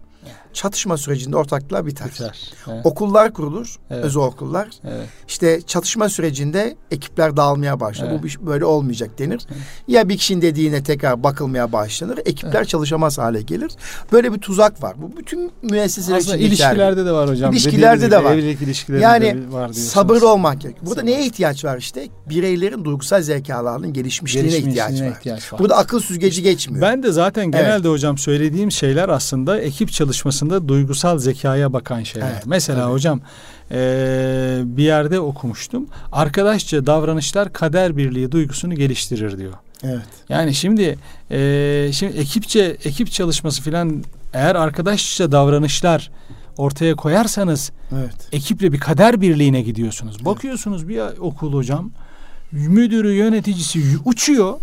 A: Çatışma sürecinde ortaklıklar biter.
B: Biter. Evet.
A: Okullar kurulur,
B: Evet.
A: özel okullar.
B: Evet.
A: İşte çatışma sürecinde ekipler dağılmaya başlar.
B: Evet.
A: Bu böyle olmayacak denir. Ya bir kişinin dediğine tekrar bakılmaya başlanır. Ekipler çalışamaz hale gelir. Böyle bir tuzak var. Bu bütün müesseseler için
B: ilişkilerde de var hocam.
A: İlişkilerde de var.
B: Evlilik ilişkilerinde
A: Yani
B: var diyorsunuz.
A: sabırlı olmak gerekiyor. Burada
B: Sabır.
A: neye ihtiyaç var işte? Bireylerin duygusal zekalarının gelişmişliğine ihtiyaç
B: Gelişmişliğine
A: var.
B: ihtiyaç var.
A: Burada akıl süzgeci geçmiyor.
B: Ben de zaten genelde hocam söylediğim şeyler aslında ekip çalışmasında duygusal zekaya bakan şeyler.
A: Evet,
B: Mesela
A: tabii.
B: hocam eee, bir yerde okumuştum. Arkadaşça davranışlar kader birliği duygusunu geliştirir diyor.
A: Evet.
B: Yani şimdi eee, şimdi ekipçe ekip çalışması filan eğer arkadaşça davranışlar ortaya koyarsanız
A: Evet.
B: ekiple bir kader birliğine gidiyorsunuz. Bakıyorsunuz bir okul hocam müdürü yöneticisi uçuyor.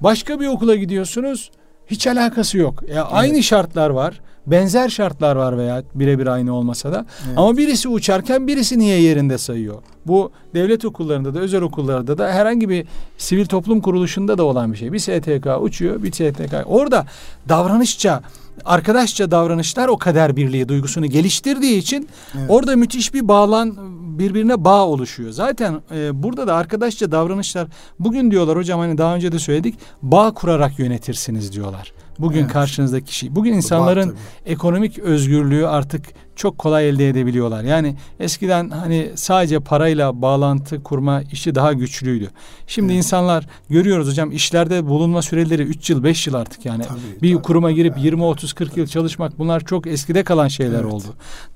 B: Başka bir okula gidiyorsunuz. Hiç alakası yok. Ya aynı şartlar var. Benzer şartlar var veya birebir aynı olmasa da.
A: Evet.
B: Ama birisi uçarken birisi niye yerinde sayıyor? Bu devlet okullarında da özel okullarda da herhangi bir sivil toplum kuruluşunda da olan bir şey. Bir STK uçuyor, bir STK. Orada davranışça arkadaşça davranışlar o kader birliği duygusunu geliştirdiği için
A: Evet.
B: orada müthiş bir bağlan birbirine bağ oluşuyor. Zaten e, burada da arkadaşça davranışlar bugün diyorlar hocam hani daha önce de söyledik bağ kurarak yönetirsiniz diyorlar. Bugün
A: Evet.
B: karşınızdaki kişi. Bugün insanların
A: tabii.
B: ekonomik özgürlüğü artık çok kolay elde edebiliyorlar. Yani eskiden hani sadece parayla bağlantı kurma işi daha güçlüydü. Şimdi insanlar görüyoruz hocam işlerde bulunma süreleri 3 yıl 5 yıl artık yani.
A: Tabii,
B: bir
A: tabii.
B: kuruma girip 20 30 40 yıl çalışmak bunlar çok eskide kalan şeyler
A: Evet.
B: oldu.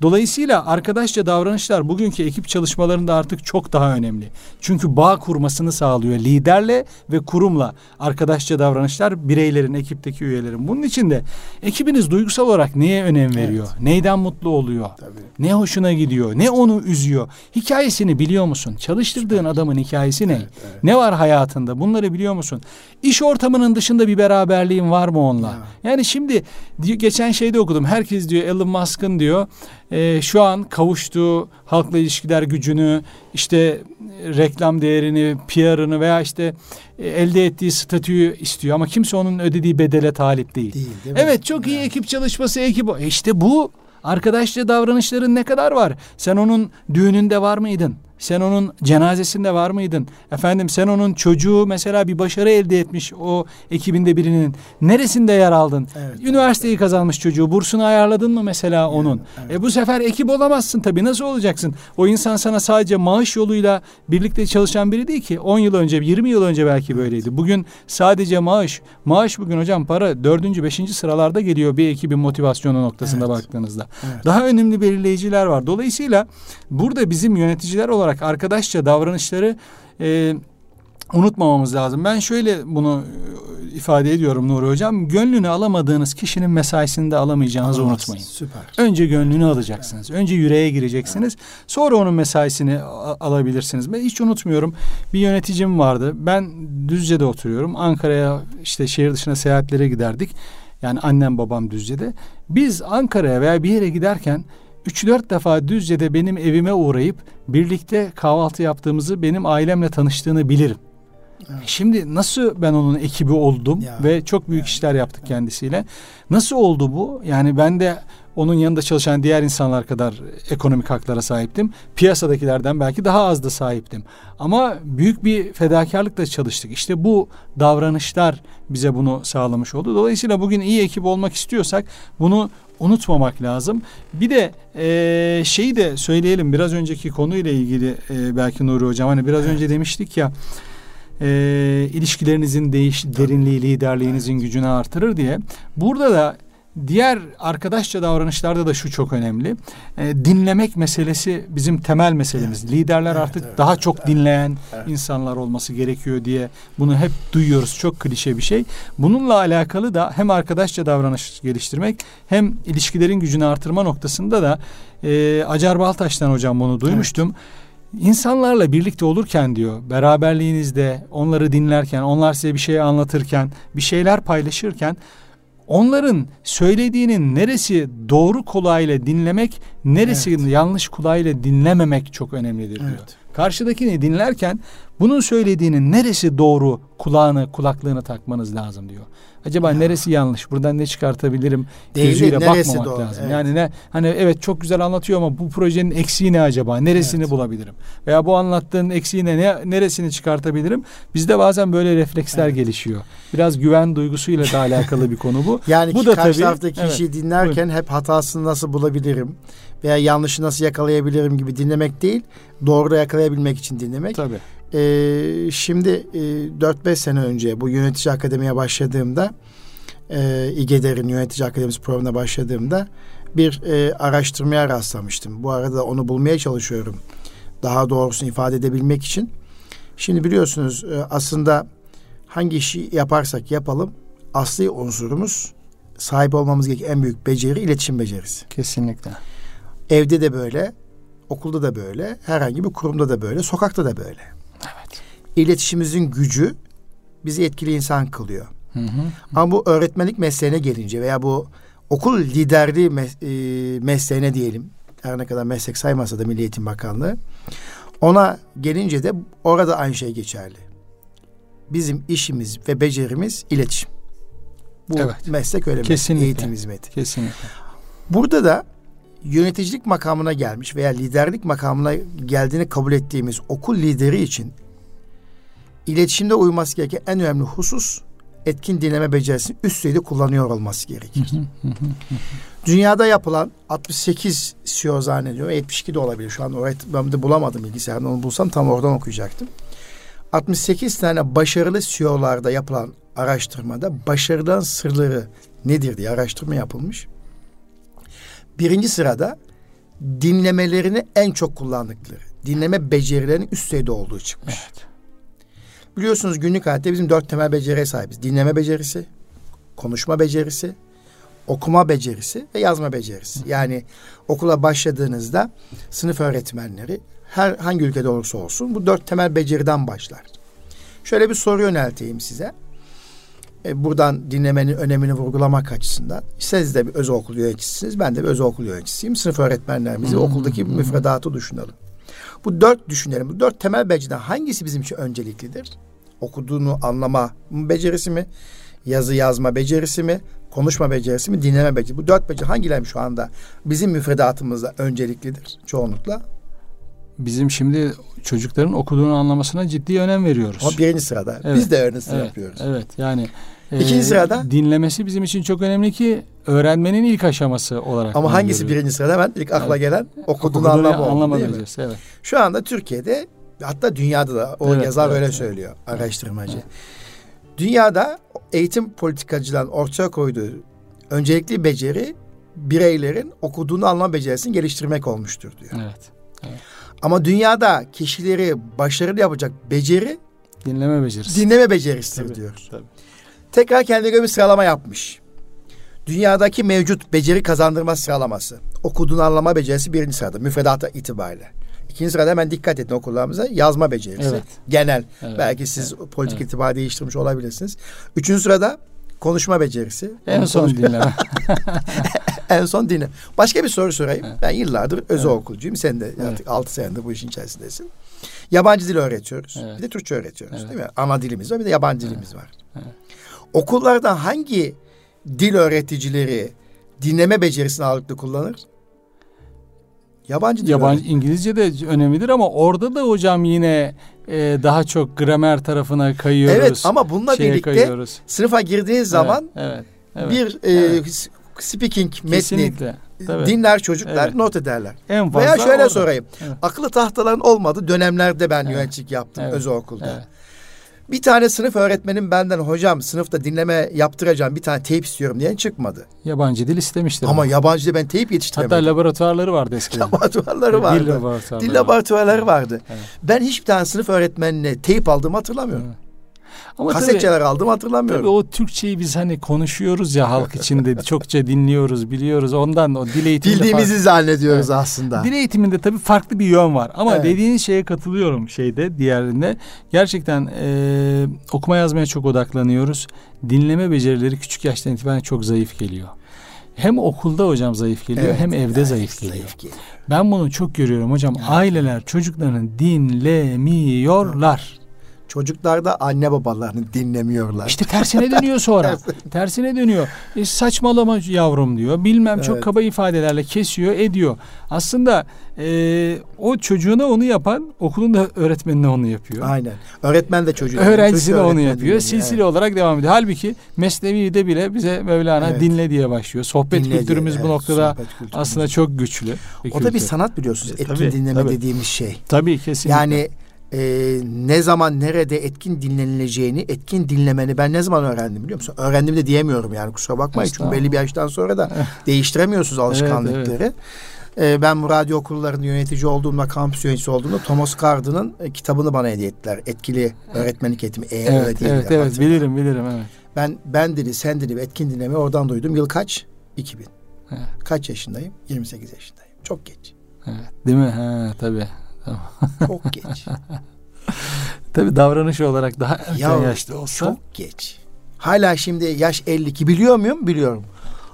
B: Dolayısıyla arkadaşça davranışlar bugünkü ekip çalışmalarında artık çok daha önemli. Çünkü bağ kurmasını sağlıyor liderle ve kurumla arkadaşça davranışlar bireylerin ekipteki üyelerin. Bunun için de ekibiniz duygusal olarak neye önem veriyor? Neyden mutlu oluyor?
A: Tabii.
B: Ne hoşuna gidiyor? Ne onu üzüyor? Hikayesini biliyor musun? Çalıştırdığın adamın hikayesi ne? Ne var hayatında? Bunları biliyor musun? İş ortamının dışında bir beraberliğin var mı onunla?
A: Ya.
B: Yani şimdi di- geçen şeyde okudum. Herkes diyor Elon Musk'ın diyor e, şu an kavuştuğu halkla ilişkiler gücünü, işte e, reklam değerini, PR'ını veya işte e, elde ettiği statüyü istiyor ama kimse onun ödediği bedele talip değil.
A: Değil, değil mi?
B: Evet çok iyi ekip çalışması ekip. E İşte bu arkadaşça davranışların ne kadar var? Sen onun düğününde var mıydın? Sen onun cenazesinde var mıydın? Efendim sen onun çocuğu mesela bir başarı elde etmiş o ekibinde birinin neresinde yer aldın?
A: Evet,
B: Üniversiteyi kazanmış çocuğu bursunu ayarladın mı mesela onun? E bu sefer ekip olamazsın tabii nasıl olacaksın? O insan sana sadece maaş yoluyla birlikte çalışan biri değil ki. 10 yıl önce 20 yıl önce belki böyleydi. Bugün sadece maaş. Maaş bugün hocam para 4. 5. sıralarda geliyor bir ekibin motivasyonu noktasında
A: Evet.
B: baktığınızda.
A: Evet.
B: Daha önemli belirleyiciler var. Dolayısıyla burada bizim yöneticiler olarak arkadaşça davranışları e, unutmamamız lazım. Ben şöyle bunu e, ifade ediyorum Nuri Hocam. Gönlünü alamadığınız kişinin mesaisini de alamayacağınızı
A: Alamazsın.
B: unutmayın.
A: Süper.
B: Önce gönlünü alacaksınız. Önce yüreğe gireceksiniz. Sonra onun mesaisini alabilirsiniz. Ben hiç unutmuyorum. Bir yöneticim vardı. Ben Düzce'de oturuyorum. Ankara'ya işte şehir dışına seyahatlere giderdik. Yani annem babam Düzce'de. Biz Ankara'ya veya bir yere giderken 3-4 defa Düzce'de benim evime uğrayıp birlikte kahvaltı yaptığımızı benim ailemle tanıştığını bilirim. Evet. Şimdi nasıl ben onun ekibi oldum ya. ve çok büyük ya. işler yaptık kendisiyle. Nasıl oldu bu? Yani ben de onun yanında çalışan diğer insanlar kadar ekonomik haklara sahiptim. Piyasadakilerden belki daha az da sahiptim. Ama büyük bir fedakarlıkla çalıştık. İşte bu davranışlar bize bunu sağlamış oldu. Dolayısıyla bugün iyi ekip olmak istiyorsak bunu unutmamak lazım. Bir de e, şeyi de söyleyelim biraz önceki konuyla ilgili e, belki Nuri Hocam hani biraz evet. önce demiştik ya e, ilişkilerinizin değiş derinliği liderliğinizin evet. gücünü artırır diye. Burada da Diğer arkadaşça davranışlarda da şu çok önemli. E, dinlemek meselesi bizim temel meselemiz. Evet. Liderler evet, artık evet, daha çok evet, dinleyen evet. insanlar olması gerekiyor diye bunu hep duyuyoruz. Çok klişe bir şey. Bununla alakalı da hem arkadaşça davranış geliştirmek hem ilişkilerin gücünü artırma noktasında da e, Acar Baltaş'tan hocam bunu duymuştum. Evet. İnsanlarla birlikte olurken diyor, beraberliğinizde, onları dinlerken, onlar size bir şey anlatırken, bir şeyler paylaşırken onların söylediğinin neresi doğru kulağıyla dinlemek, neresi evet. yanlış kulağıyla dinlememek çok önemlidir diyor. Evet. Karşıdakini dinlerken bunun söylediğinin neresi doğru kulağını, kulaklığını takmanız lazım diyor. Acaba ya. neresi yanlış? Buradan ne çıkartabilirim? Değil, Gözüyle bakmamak doğru? lazım. Evet. Yani ne hani evet çok güzel anlatıyor ama bu projenin eksiği ne acaba? Neresini evet. bulabilirim? Veya bu anlattığın eksiğine ne neresini çıkartabilirim? Bizde bazen böyle refleksler evet. gelişiyor. Biraz güven duygusuyla da alakalı bir konu bu.
A: Yani
B: bu
A: da karşı taraftaki evet, kişiyi dinlerken buyurun. hep hatasını nasıl bulabilirim? veya yanlışı nasıl yakalayabilirim gibi dinlemek değil, doğru yakalayabilmek için dinlemek.
B: Tabii.
A: Ee, şimdi e, 4-5 sene önce bu yönetici akademiye başladığımda e, İGEDER'in yönetici akademisi programına başladığımda bir e, araştırmaya rastlamıştım. Bu arada onu bulmaya çalışıyorum. Daha doğrusunu ifade edebilmek için. Şimdi biliyorsunuz e, aslında hangi işi yaparsak yapalım asli unsurumuz sahip olmamız gereken en büyük beceri iletişim becerisi.
B: Kesinlikle.
A: Evde de böyle, okulda da böyle, herhangi bir kurumda da böyle, sokakta da böyle.
B: Evet.
A: İletişimimizin gücü bizi etkili insan kılıyor. Hı hı. Ama bu öğretmenlik mesleğine gelince veya bu okul liderliği mes- e, mesleğine diyelim. Her ne kadar meslek saymasa da Milli Eğitim Bakanlığı. Ona gelince de orada aynı şey geçerli. Bizim işimiz ve becerimiz iletişim. Bu evet. meslek öyle
B: Kesinlikle.
A: eğitim hizmeti.
B: Kesinlikle.
A: Burada da yöneticilik makamına gelmiş veya liderlik makamına geldiğini kabul ettiğimiz okul lideri için iletişimde uyması gereken en önemli husus etkin dinleme becerisini üst düzeyde kullanıyor olması gerekir. Dünyada yapılan 68 CEO zannediyorum 72 de olabilir şu an ben de bulamadım bilgisayarda onu bulsam tam oradan okuyacaktım. 68 tane başarılı CEO'larda yapılan araştırmada başarıdan sırları nedir diye araştırma yapılmış birinci sırada dinlemelerini en çok kullandıkları, dinleme becerilerinin üst düzeyde olduğu çıkmış. Evet. Biliyorsunuz günlük hayatta bizim dört temel beceriye sahibiz. Dinleme becerisi, konuşma becerisi, okuma becerisi ve yazma becerisi. Yani okula başladığınızda sınıf öğretmenleri her hangi ülkede olursa olsun bu dört temel beceriden başlar. Şöyle bir soru yönelteyim size e, buradan dinlemenin önemini vurgulamak açısından siz de bir özel okul yöneticisiniz. Ben de bir özel okul yöneticisiyim. Sınıf öğretmenlerimizi okuldaki müfredatı düşünelim. Bu dört düşünelim. Bu dört temel beceriden hangisi bizim için önceliklidir? Okuduğunu anlama becerisi mi? Yazı yazma becerisi mi? Konuşma becerisi mi? Dinleme becerisi. Bu dört beceri hangileri şu anda bizim müfredatımızda önceliklidir çoğunlukla?
B: Bizim şimdi çocukların okuduğunu anlamasına ciddi önem veriyoruz.
A: O birinci sırada. Evet, Biz de öğrenisi
B: evet,
A: yapıyoruz.
B: Evet yani
A: İkinci e, sırada
B: dinlemesi bizim için çok önemli ki öğrenmenin ilk aşaması olarak.
A: Ama hangisi görüyoruz. birinci sırada? Ben ilk akla evet. gelen okuduğunu anlama oldu değil mi?
B: Evet.
A: Şu anda Türkiye'de hatta dünyada da o evet, yazar evet, öyle evet. söylüyor araştırmacı. Evet. Dünyada eğitim politikacıların ortaya koyduğu öncelikli beceri bireylerin okuduğunu anlama becerisini geliştirmek olmuştur diyor.
B: Evet. evet.
A: Ama dünyada kişileri başarılı yapacak beceri
B: dinleme becerisi.
A: Dinleme becerisidir tabii, diyor.
B: Tabii.
A: Tekrar kendine göre bir sıralama yapmış. Dünyadaki mevcut beceri kazandırma sıralaması. Okuduğunu anlama becerisi birinci sırada müfredata itibariyle. İkinci sırada hemen dikkat edin okullarımıza yazma becerisi. Evet. Genel. Evet. Belki siz evet. politik evet. itibar değiştirmiş olabilirsiniz. Üçüncü sırada konuşma becerisi.
B: En son dinleme.
A: en son dinle. Başka bir soru sorayım.
B: Evet.
A: Ben yıllardır özel
B: Evet.
A: okulcuyum. Sen de
B: Evet.
A: artık 6 senedir bu işin içerisindesin. Yabancı dil öğretiyoruz.
B: Evet.
A: Bir de Türkçe öğretiyoruz
B: Evet.
A: değil mi? Ana dilimiz var bir de yabancı dilimiz var.
B: Evet.
A: Okullarda hangi dil öğreticileri dinleme becerisini ağırlıklı kullanır? Yabancı dil
B: Yabancı
A: öğreticileri.
B: İngilizce de önemlidir ama orada da hocam yine e, daha çok gramer tarafına kayıyoruz.
A: Evet ama bununla birlikte
B: kayıyoruz.
A: sınıfa girdiğiniz zaman
B: evet, evet, evet.
A: bir e,
B: Evet.
A: speaking metni
B: kesinlikle tabii.
A: dinler çocuklar
B: Evet.
A: not ederler.
B: en fazla
A: Veya şöyle
B: orada.
A: sorayım.
B: Evet.
A: Akıllı tahtaların olmadı dönemlerde ben
B: Evet.
A: yöneticilik yaptım
B: Evet.
A: özel okulda.
B: Evet.
A: Bir tane sınıf öğretmenim benden hocam sınıfta dinleme yaptıracağım bir tane teyp istiyorum diyen çıkmadı.
B: Yabancı dil istemiştir.
A: Ama yabancı ben teyp
B: Hatta
A: yetiştiremedim.
B: laboratuvarları vardı eskiden.
A: laboratuvarları
B: Dil
A: vardı.
B: laboratuvarları.
A: Dil laboratuvarları vardı.
B: Evet.
A: Ben hiçbir tane sınıf öğretmenine teyp aldığımı hatırlamıyorum.
B: Evet. Ama tabii,
A: Kasetçeler aldım hatırlamıyorum.
B: tabii o Türkçeyi biz hani konuşuyoruz ya halk içinde çokça dinliyoruz, biliyoruz. Ondan o dil eğitiminde
A: Bildiğimizi zannediyoruz aslında.
B: Dil eğitiminde tabii farklı bir yön var. Ama
A: Evet.
B: dediğiniz şeye katılıyorum şeyde diğerinde. Gerçekten e, okuma yazmaya çok odaklanıyoruz. Dinleme becerileri küçük yaştan itibaren çok zayıf geliyor. Hem okulda hocam zayıf geliyor
A: Evet,
B: hem evde
A: evet,
B: zayıf geliyor.
A: zayıf geliyor.
B: Ben bunu çok görüyorum hocam. Aileler çocuklarını dinlemiyorlar.
A: Çocuklar da anne babalarını dinlemiyorlar.
B: İşte tersine dönüyor sonra. tersine dönüyor. E, saçmalama yavrum diyor. Bilmem çok
A: Evet.
B: kaba ifadelerle kesiyor, ediyor. Aslında e, o çocuğuna onu yapan okulun da öğretmenine onu yapıyor.
A: Aynen. Öğretmen de çocuğu.
B: Öğrencisi de onu yapıyor.
A: dinlemiyor.
B: Silsile olarak devam ediyor. Halbuki Mesnevi'de bile bize Mevlana
A: Evet.
B: dinle diye başlıyor. Sohbet
A: Dinle
B: kültürümüz
A: diye,
B: bu
A: evet,
B: noktada aslında çok güçlü.
A: O da bir
B: kültür.
A: sanat biliyorsunuz.
B: E,
A: Etkin
B: tabii,
A: dinleme
B: tabii.
A: dediğimiz şey.
B: Tabii kesinlikle.
A: Yani e, ne zaman nerede etkin dinlenileceğini, etkin dinlemeni ben ne zaman öğrendim biliyor musun? Öğrendim de diyemiyorum yani kusura bakmayın. Çünkü belli bir yaştan sonra da değiştiremiyorsunuz alışkanlıkları. E, ben bu radyo okullarında yönetici olduğumda, kampüs yöneticisi olduğumda Thomas Carden'ın e, kitabını bana hediye ettiler. Etkili öğretmenlik eğitimi. E,
B: Evet, evet, evet,
A: hatırlıyorum.
B: bilirim, bilirim, evet.
A: Ben ben dili, sen dili ve etkin dinleme oradan duydum. Yıl kaç? 2000.
B: Evet.
A: Kaç yaşındayım? 28 yaşındayım. Çok geç.
B: evet. Değil mi? Ha, tabii. Tamam.
A: Çok geç.
B: Tabii davranış olarak daha erken
A: Ya,
B: yaşta olsa.
A: Çok geç. Hala şimdi yaş 52 biliyor muyum? Biliyorum.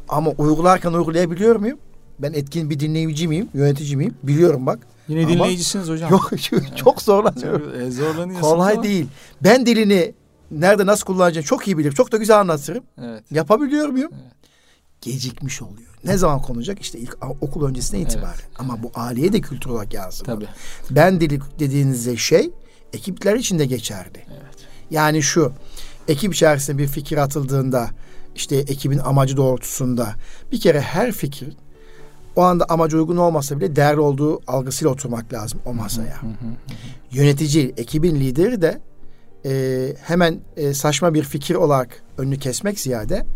A: Ama uygularken uygulayabiliyor muyum? Ben etkin bir dinleyici miyim? Yönetici miyim? Biliyorum bak.
B: Yine
A: Ama-
B: dinleyicisiniz hocam.
A: Yok çok zorlanıyorum.
B: Çok, e, zorlanıyorsunuz
A: Kolay
B: ama-
A: değil. Ben dilini nerede nasıl kullanacağını çok iyi bilirim. Çok da güzel anlatırım.
B: Evet.
A: Yapabiliyor muyum?
B: Evet.
A: Gecikmiş oluyor. Ne zaman konulacak? İşte ilk okul öncesine itibaren. Ama bu aileye de kültür olarak yansımalı.
B: Tabii.
A: Ben dili dediğinizde şey ekipler için de geçerli.
B: Evet.
A: Yani şu ekip içerisinde bir fikir atıldığında işte ekibin amacı doğrultusunda bir kere her fikir o anda amaca uygun olmasa bile değerli olduğu algısıyla oturmak lazım o masaya.
B: Hı hı.
A: Yönetici, ekibin lideri de e, hemen e, saçma bir fikir olarak önünü kesmek ziyade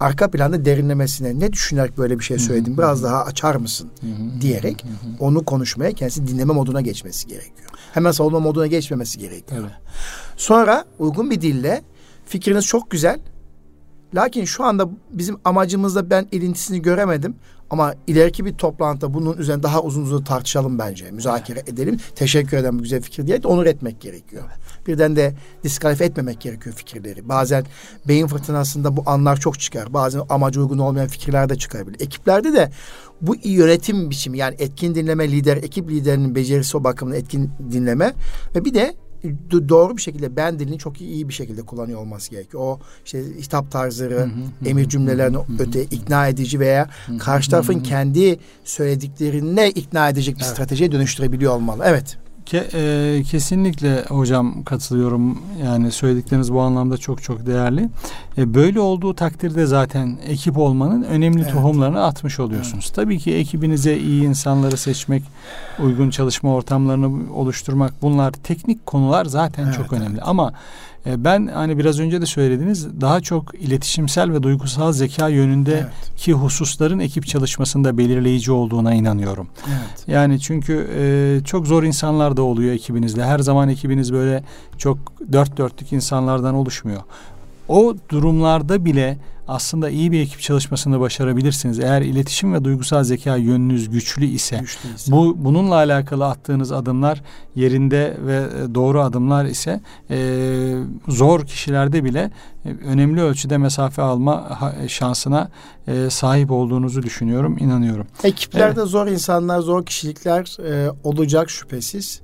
A: arka planda derinlemesine ne düşünerek böyle bir şey söyledim biraz daha açar mısın
B: Hı hı.
A: diyerek onu konuşmaya kendisi dinleme moduna geçmesi gerekiyor. Hemen savunma moduna geçmemesi gerekiyor.
B: Tabii.
A: Sonra uygun bir dille fikriniz çok güzel. Lakin şu anda bizim amacımızda ben ilintisini göremedim. Ama ileriki bir toplantıda bunun üzerine daha uzun uzun tartışalım bence. Müzakere edelim. Teşekkür ederim bu güzel fikir diye de onur etmek gerekiyor. Birden de diskalifiye etmemek gerekiyor fikirleri. Bazen beyin fırtınasında bu anlar çok çıkar. Bazen amacı uygun olmayan fikirler de çıkabilir. Ekiplerde de bu yönetim biçimi yani etkin dinleme lider, ekip liderinin becerisi o bakımdan etkin dinleme ve bir de do- doğru bir şekilde ben dilini çok iyi, bir şekilde kullanıyor olması gerekiyor. O işte hitap tarzları, emir cümlelerini öte ikna edici veya karşı tarafın kendi söylediklerine ikna edecek bir stratejiye dönüştürebiliyor olmalı. Evet.
B: Ke- e, kesinlikle hocam katılıyorum. Yani söyledikleriniz bu anlamda çok çok değerli. E, böyle olduğu takdirde zaten ekip olmanın önemli
A: Evet.
B: tohumlarını atmış oluyorsunuz. Tabii ki ekibinize iyi insanları seçmek, uygun çalışma ortamlarını oluşturmak bunlar teknik konular zaten
A: Evet,
B: çok önemli. Ama e, ben hani biraz önce de söylediniz daha çok iletişimsel ve duygusal zeka yönündeki
A: Evet.
B: hususların ekip çalışmasında belirleyici olduğuna inanıyorum.
A: Evet.
B: Yani çünkü e, çok zor insanlar da oluyor ekibinizde. Her zaman ekibiniz böyle çok dört dörtlük insanlardan oluşmuyor. O durumlarda bile aslında iyi bir ekip çalışmasını başarabilirsiniz. Eğer iletişim ve duygusal zeka yönünüz güçlü ise, güçlü bu bununla alakalı attığınız adımlar yerinde ve doğru adımlar ise e, zor kişilerde bile e, önemli ölçüde mesafe alma şansına e, sahip olduğunuzu düşünüyorum, inanıyorum.
A: Ekiplerde evet. zor insanlar, zor kişilikler e, olacak şüphesiz.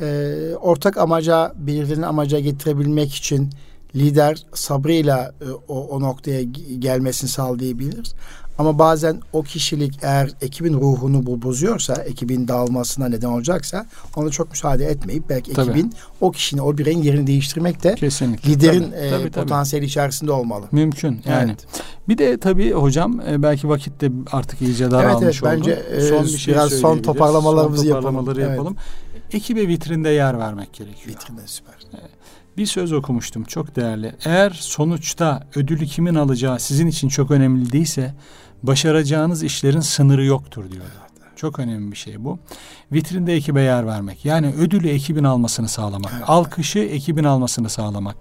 A: E, ortak amaca, birbirinin amaca getirebilmek için lider sabrıyla e, o, o noktaya gelmesini sağlayabilir. Ama bazen o kişilik eğer ekibin ruhunu bozuyorsa, ekibin dağılmasına neden olacaksa ona çok müsaade etmeyip belki tabii. ekibin o kişinin, o bireyin yerini değiştirmek de Kesinlikle. liderin tabii, e, tabii, potansiyeli içerisinde olmalı.
B: Mümkün yani. Evet. Bir de tabii hocam e, belki vakit de artık iyice daralmış evet, evet,
A: bence, oldu. Son bir şey biraz son toparlamalarımızı son toparlamaları
B: yapalım. yapalım. Evet. Ekibe vitrinde yer vermek gerekiyor.
A: Vitrinde süper.
B: Bir söz okumuştum çok değerli. Eğer sonuçta ödülü kimin alacağı sizin için çok önemli değilse başaracağınız işlerin sınırı yoktur diyor. Çok önemli bir şey bu. Vitrinde ekibe yer vermek. Yani ödülü ekibin almasını sağlamak. Evet. Alkışı ekibin almasını sağlamak.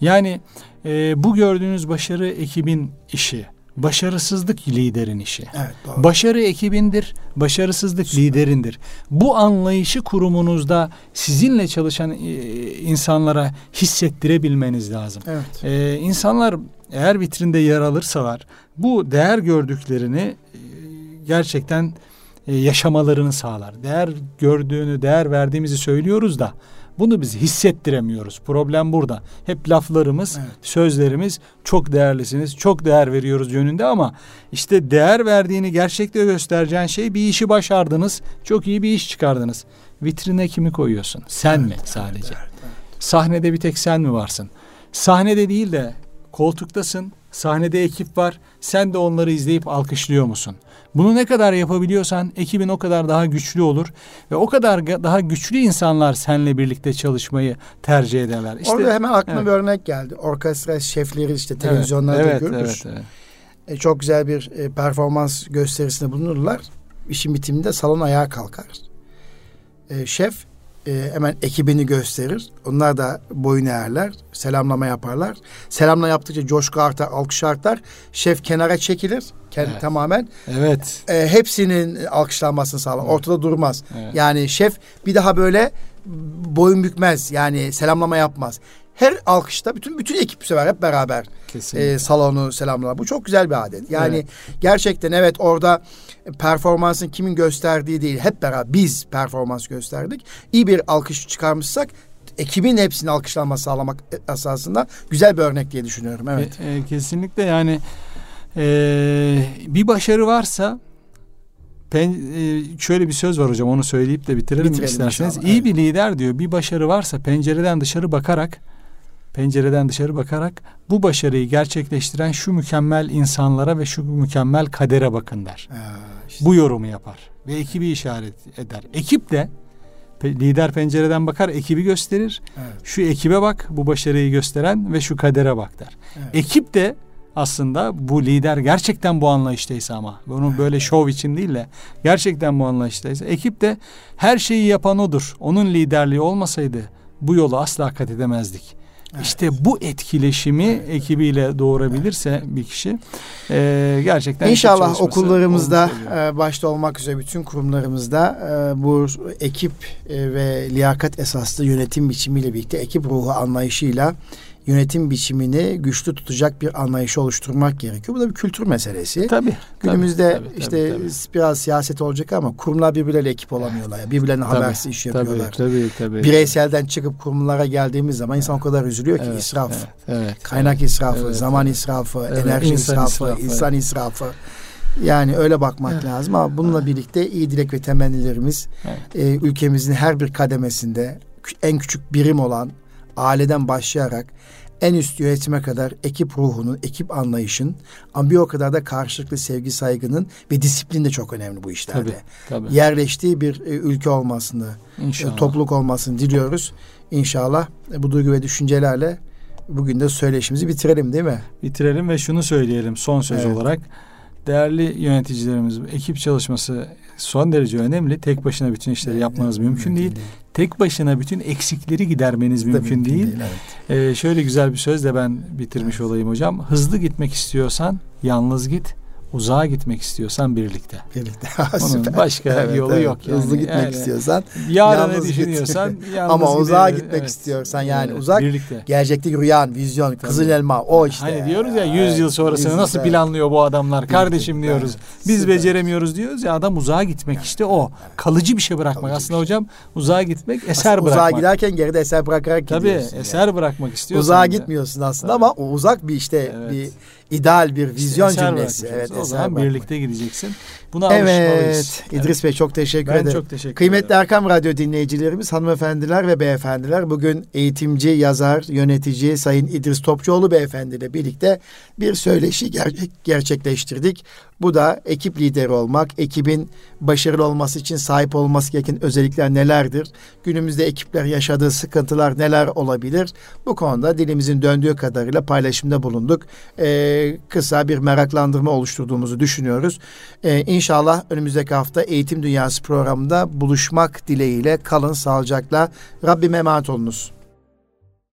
B: Yani e, bu gördüğünüz başarı ekibin işi. Başarısızlık liderin işi. Evet, doğru. Başarı ekibindir, başarısızlık Süper. liderindir. Bu anlayışı kurumunuzda sizinle çalışan e, insanlara hissettirebilmeniz lazım. Evet. Ee, insanlar eğer vitrinde yer alırsalar bu değer gördüklerini e, gerçekten e, yaşamalarını sağlar. Değer gördüğünü, değer verdiğimizi söylüyoruz da bunu biz hissettiremiyoruz. Problem burada. Hep laflarımız, evet. sözlerimiz çok değerlisiniz, çok değer veriyoruz yönünde ama işte değer verdiğini gerçekte göstereceğin şey bir işi başardınız, çok iyi bir iş çıkardınız. Vitrine kimi koyuyorsun? Sen evet, mi sadece? Evet, evet, evet. Sahnede bir tek sen mi varsın? Sahnede değil de koltuktasın, sahnede ekip var. Sen de onları izleyip alkışlıyor musun? Bunu ne kadar yapabiliyorsan ekibin o kadar daha güçlü olur ve o kadar daha güçlü insanlar seninle birlikte çalışmayı tercih ederler.
A: İşte, Orada hemen aklıma evet. bir örnek geldi. Orkestra şefleri işte televizyonlarda evet, evet, görürüz. Evet, evet. E, çok güzel bir e, performans gösterisinde bulunurlar. İşin bitiminde salon ayağa kalkar. E, şef e, hemen ekibini gösterir. Onlar da boyun eğerler. Selamlama yaparlar. Selamla yaptıkça coşku artar, alkış artar. Şef kenara çekilir. Kendi evet. tamamen.
B: Evet.
A: E, hepsinin alkışlanmasını sağlar. Evet. Ortada durmaz. Evet. Yani şef bir daha böyle boyun bükmez. Yani selamlama yapmaz her alkışta bütün bütün ekip bu sefer hep beraber e, salonu selamlar. Bu çok güzel bir adet. Yani evet. gerçekten evet orada performansın kimin gösterdiği değil hep beraber biz performans gösterdik. İyi bir alkış çıkarmışsak ekibin hepsini alkışlanma sağlamak esasında güzel bir örnek diye düşünüyorum. Evet.
B: E, e, kesinlikle yani e, bir başarı varsa Pen, e, şöyle bir söz var hocam onu söyleyip de bitirelim, bitirelim isterseniz. Inşallah, İyi evet. bir lider diyor bir başarı varsa pencereden dışarı bakarak pencereden dışarı bakarak bu başarıyı gerçekleştiren şu mükemmel insanlara ve şu mükemmel kadere bakın der. Ee, işte. Bu yorumu yapar ve ekibi işaret eder. Ekip de lider pencereden bakar, ekibi gösterir. Evet. Şu ekibe bak, bu başarıyı gösteren ve şu kadere bak der. Evet. Ekip de aslında bu lider gerçekten bu anlayıştaysa ama bunu evet. böyle şov için değil de gerçekten bu anlayıştaysa ekip de her şeyi yapan odur. Onun liderliği olmasaydı bu yolu asla kat edemezdik. Evet. İşte bu etkileşimi evet. ekibiyle doğurabilirse evet. bir kişi e, gerçekten
A: İnşallah okullarımızda e, başta olmak üzere bütün kurumlarımızda e, bu ekip e, ve liyakat esaslı yönetim biçimiyle birlikte ekip ruhu anlayışıyla yönetim biçimini güçlü tutacak bir anlayışı oluşturmak gerekiyor. Bu da bir kültür meselesi.
B: Tabii.
A: Günümüzde tabii, tabii, işte tabii, tabii. biraz siyaset olacak ama kurumlar birbirleriyle ekip olamıyorlar. Yani. Birbirlerine tabii, habersiz iş yapıyorlar. Tabii, tabii, tabii. Bireyselden çıkıp kurumlara geldiğimiz zaman insan o kadar üzülüyor ki evet, israf. Evet, evet, kaynak evet, israfı, evet, zaman evet. israfı, evet, enerji insan israfı, israfı, insan evet. israfı. Yani öyle bakmak evet. lazım ama bununla evet. birlikte iyi dilek ve temennilerimiz evet. e, ülkemizin her bir kademesinde en küçük birim olan aileden başlayarak en üst yönetime kadar ekip ruhunun, ekip anlayışın ama bir o kadar da karşılıklı sevgi saygının ve disiplin de çok önemli bu işlerde. Tabii, tabii. Yerleştiği bir e, ülke olmasını, e, topluluk olmasını diliyoruz. İnşallah e, bu duygu ve düşüncelerle bugün de söyleşimizi bitirelim değil mi?
B: Bitirelim ve şunu söyleyelim son söz evet. olarak. Değerli yöneticilerimiz, ekip çalışması son derece önemli. Tek başına bütün işleri yapmanız evet, mümkün değil. değil. Tek başına bütün eksikleri gidermeniz mümkün, mümkün değil. değil evet. ee, şöyle güzel bir sözle ben bitirmiş evet. olayım hocam. Hızlı gitmek istiyorsan yalnız git uzağa gitmek istiyorsan birlikte.
A: Birlikte.
B: Onun başka evet, yolu evet. yok
A: yani. Hızlı gitmek yani,
B: istiyorsan yarını düşünüyorsan
A: yalnız Ama uzağa gitmek evet. istiyorsan yani evet, uzak birlikte. gerçekteki rüyan, vizyon, Tabii. kızıl elma o işte.
B: Hani diyoruz ya 100 evet, yıl sonrasını 100, nasıl evet. planlıyor bu adamlar birlikte. kardeşim diyoruz. Evet. Biz Süper. beceremiyoruz diyoruz ya adam uzağa gitmek evet. işte o. Kalıcı bir şey bırakmak. Kalıcı Aslında şey. hocam uzağa gitmek eser aslında bırakmak.
A: Uzağa giderken geride eser bırakarak
B: Tabii, gidiyorsun. Tabii eser yani. bırakmak istiyorsun.
A: Uzağa gitmiyorsun aslında ama o uzak bir işte bir ideal bir vizyon işte cümlesi. Evet,
B: o zaman birlikte gideceksin. Buna
A: evet, İdris evet. Bey çok teşekkür ben ederim.
B: çok teşekkür
A: Kıymetli
B: ederim.
A: Erkam Radyo dinleyicilerimiz, hanımefendiler ve beyefendiler bugün eğitimci, yazar, yönetici Sayın İdris Topçuoğlu beyefendi ile birlikte bir söyleşi ger- gerçekleştirdik. Bu da ekip lideri olmak, ekibin başarılı olması için sahip olması gereken özellikler nelerdir? Günümüzde ekipler yaşadığı sıkıntılar neler olabilir? Bu konuda dilimizin döndüğü kadarıyla paylaşımda bulunduk. Ee, kısa bir meraklandırma oluşturduğumuzu düşünüyoruz. Ee, İnşallah önümüzdeki hafta Eğitim Dünyası programında buluşmak dileğiyle kalın sağlıcakla. Rabbime emanet olunuz.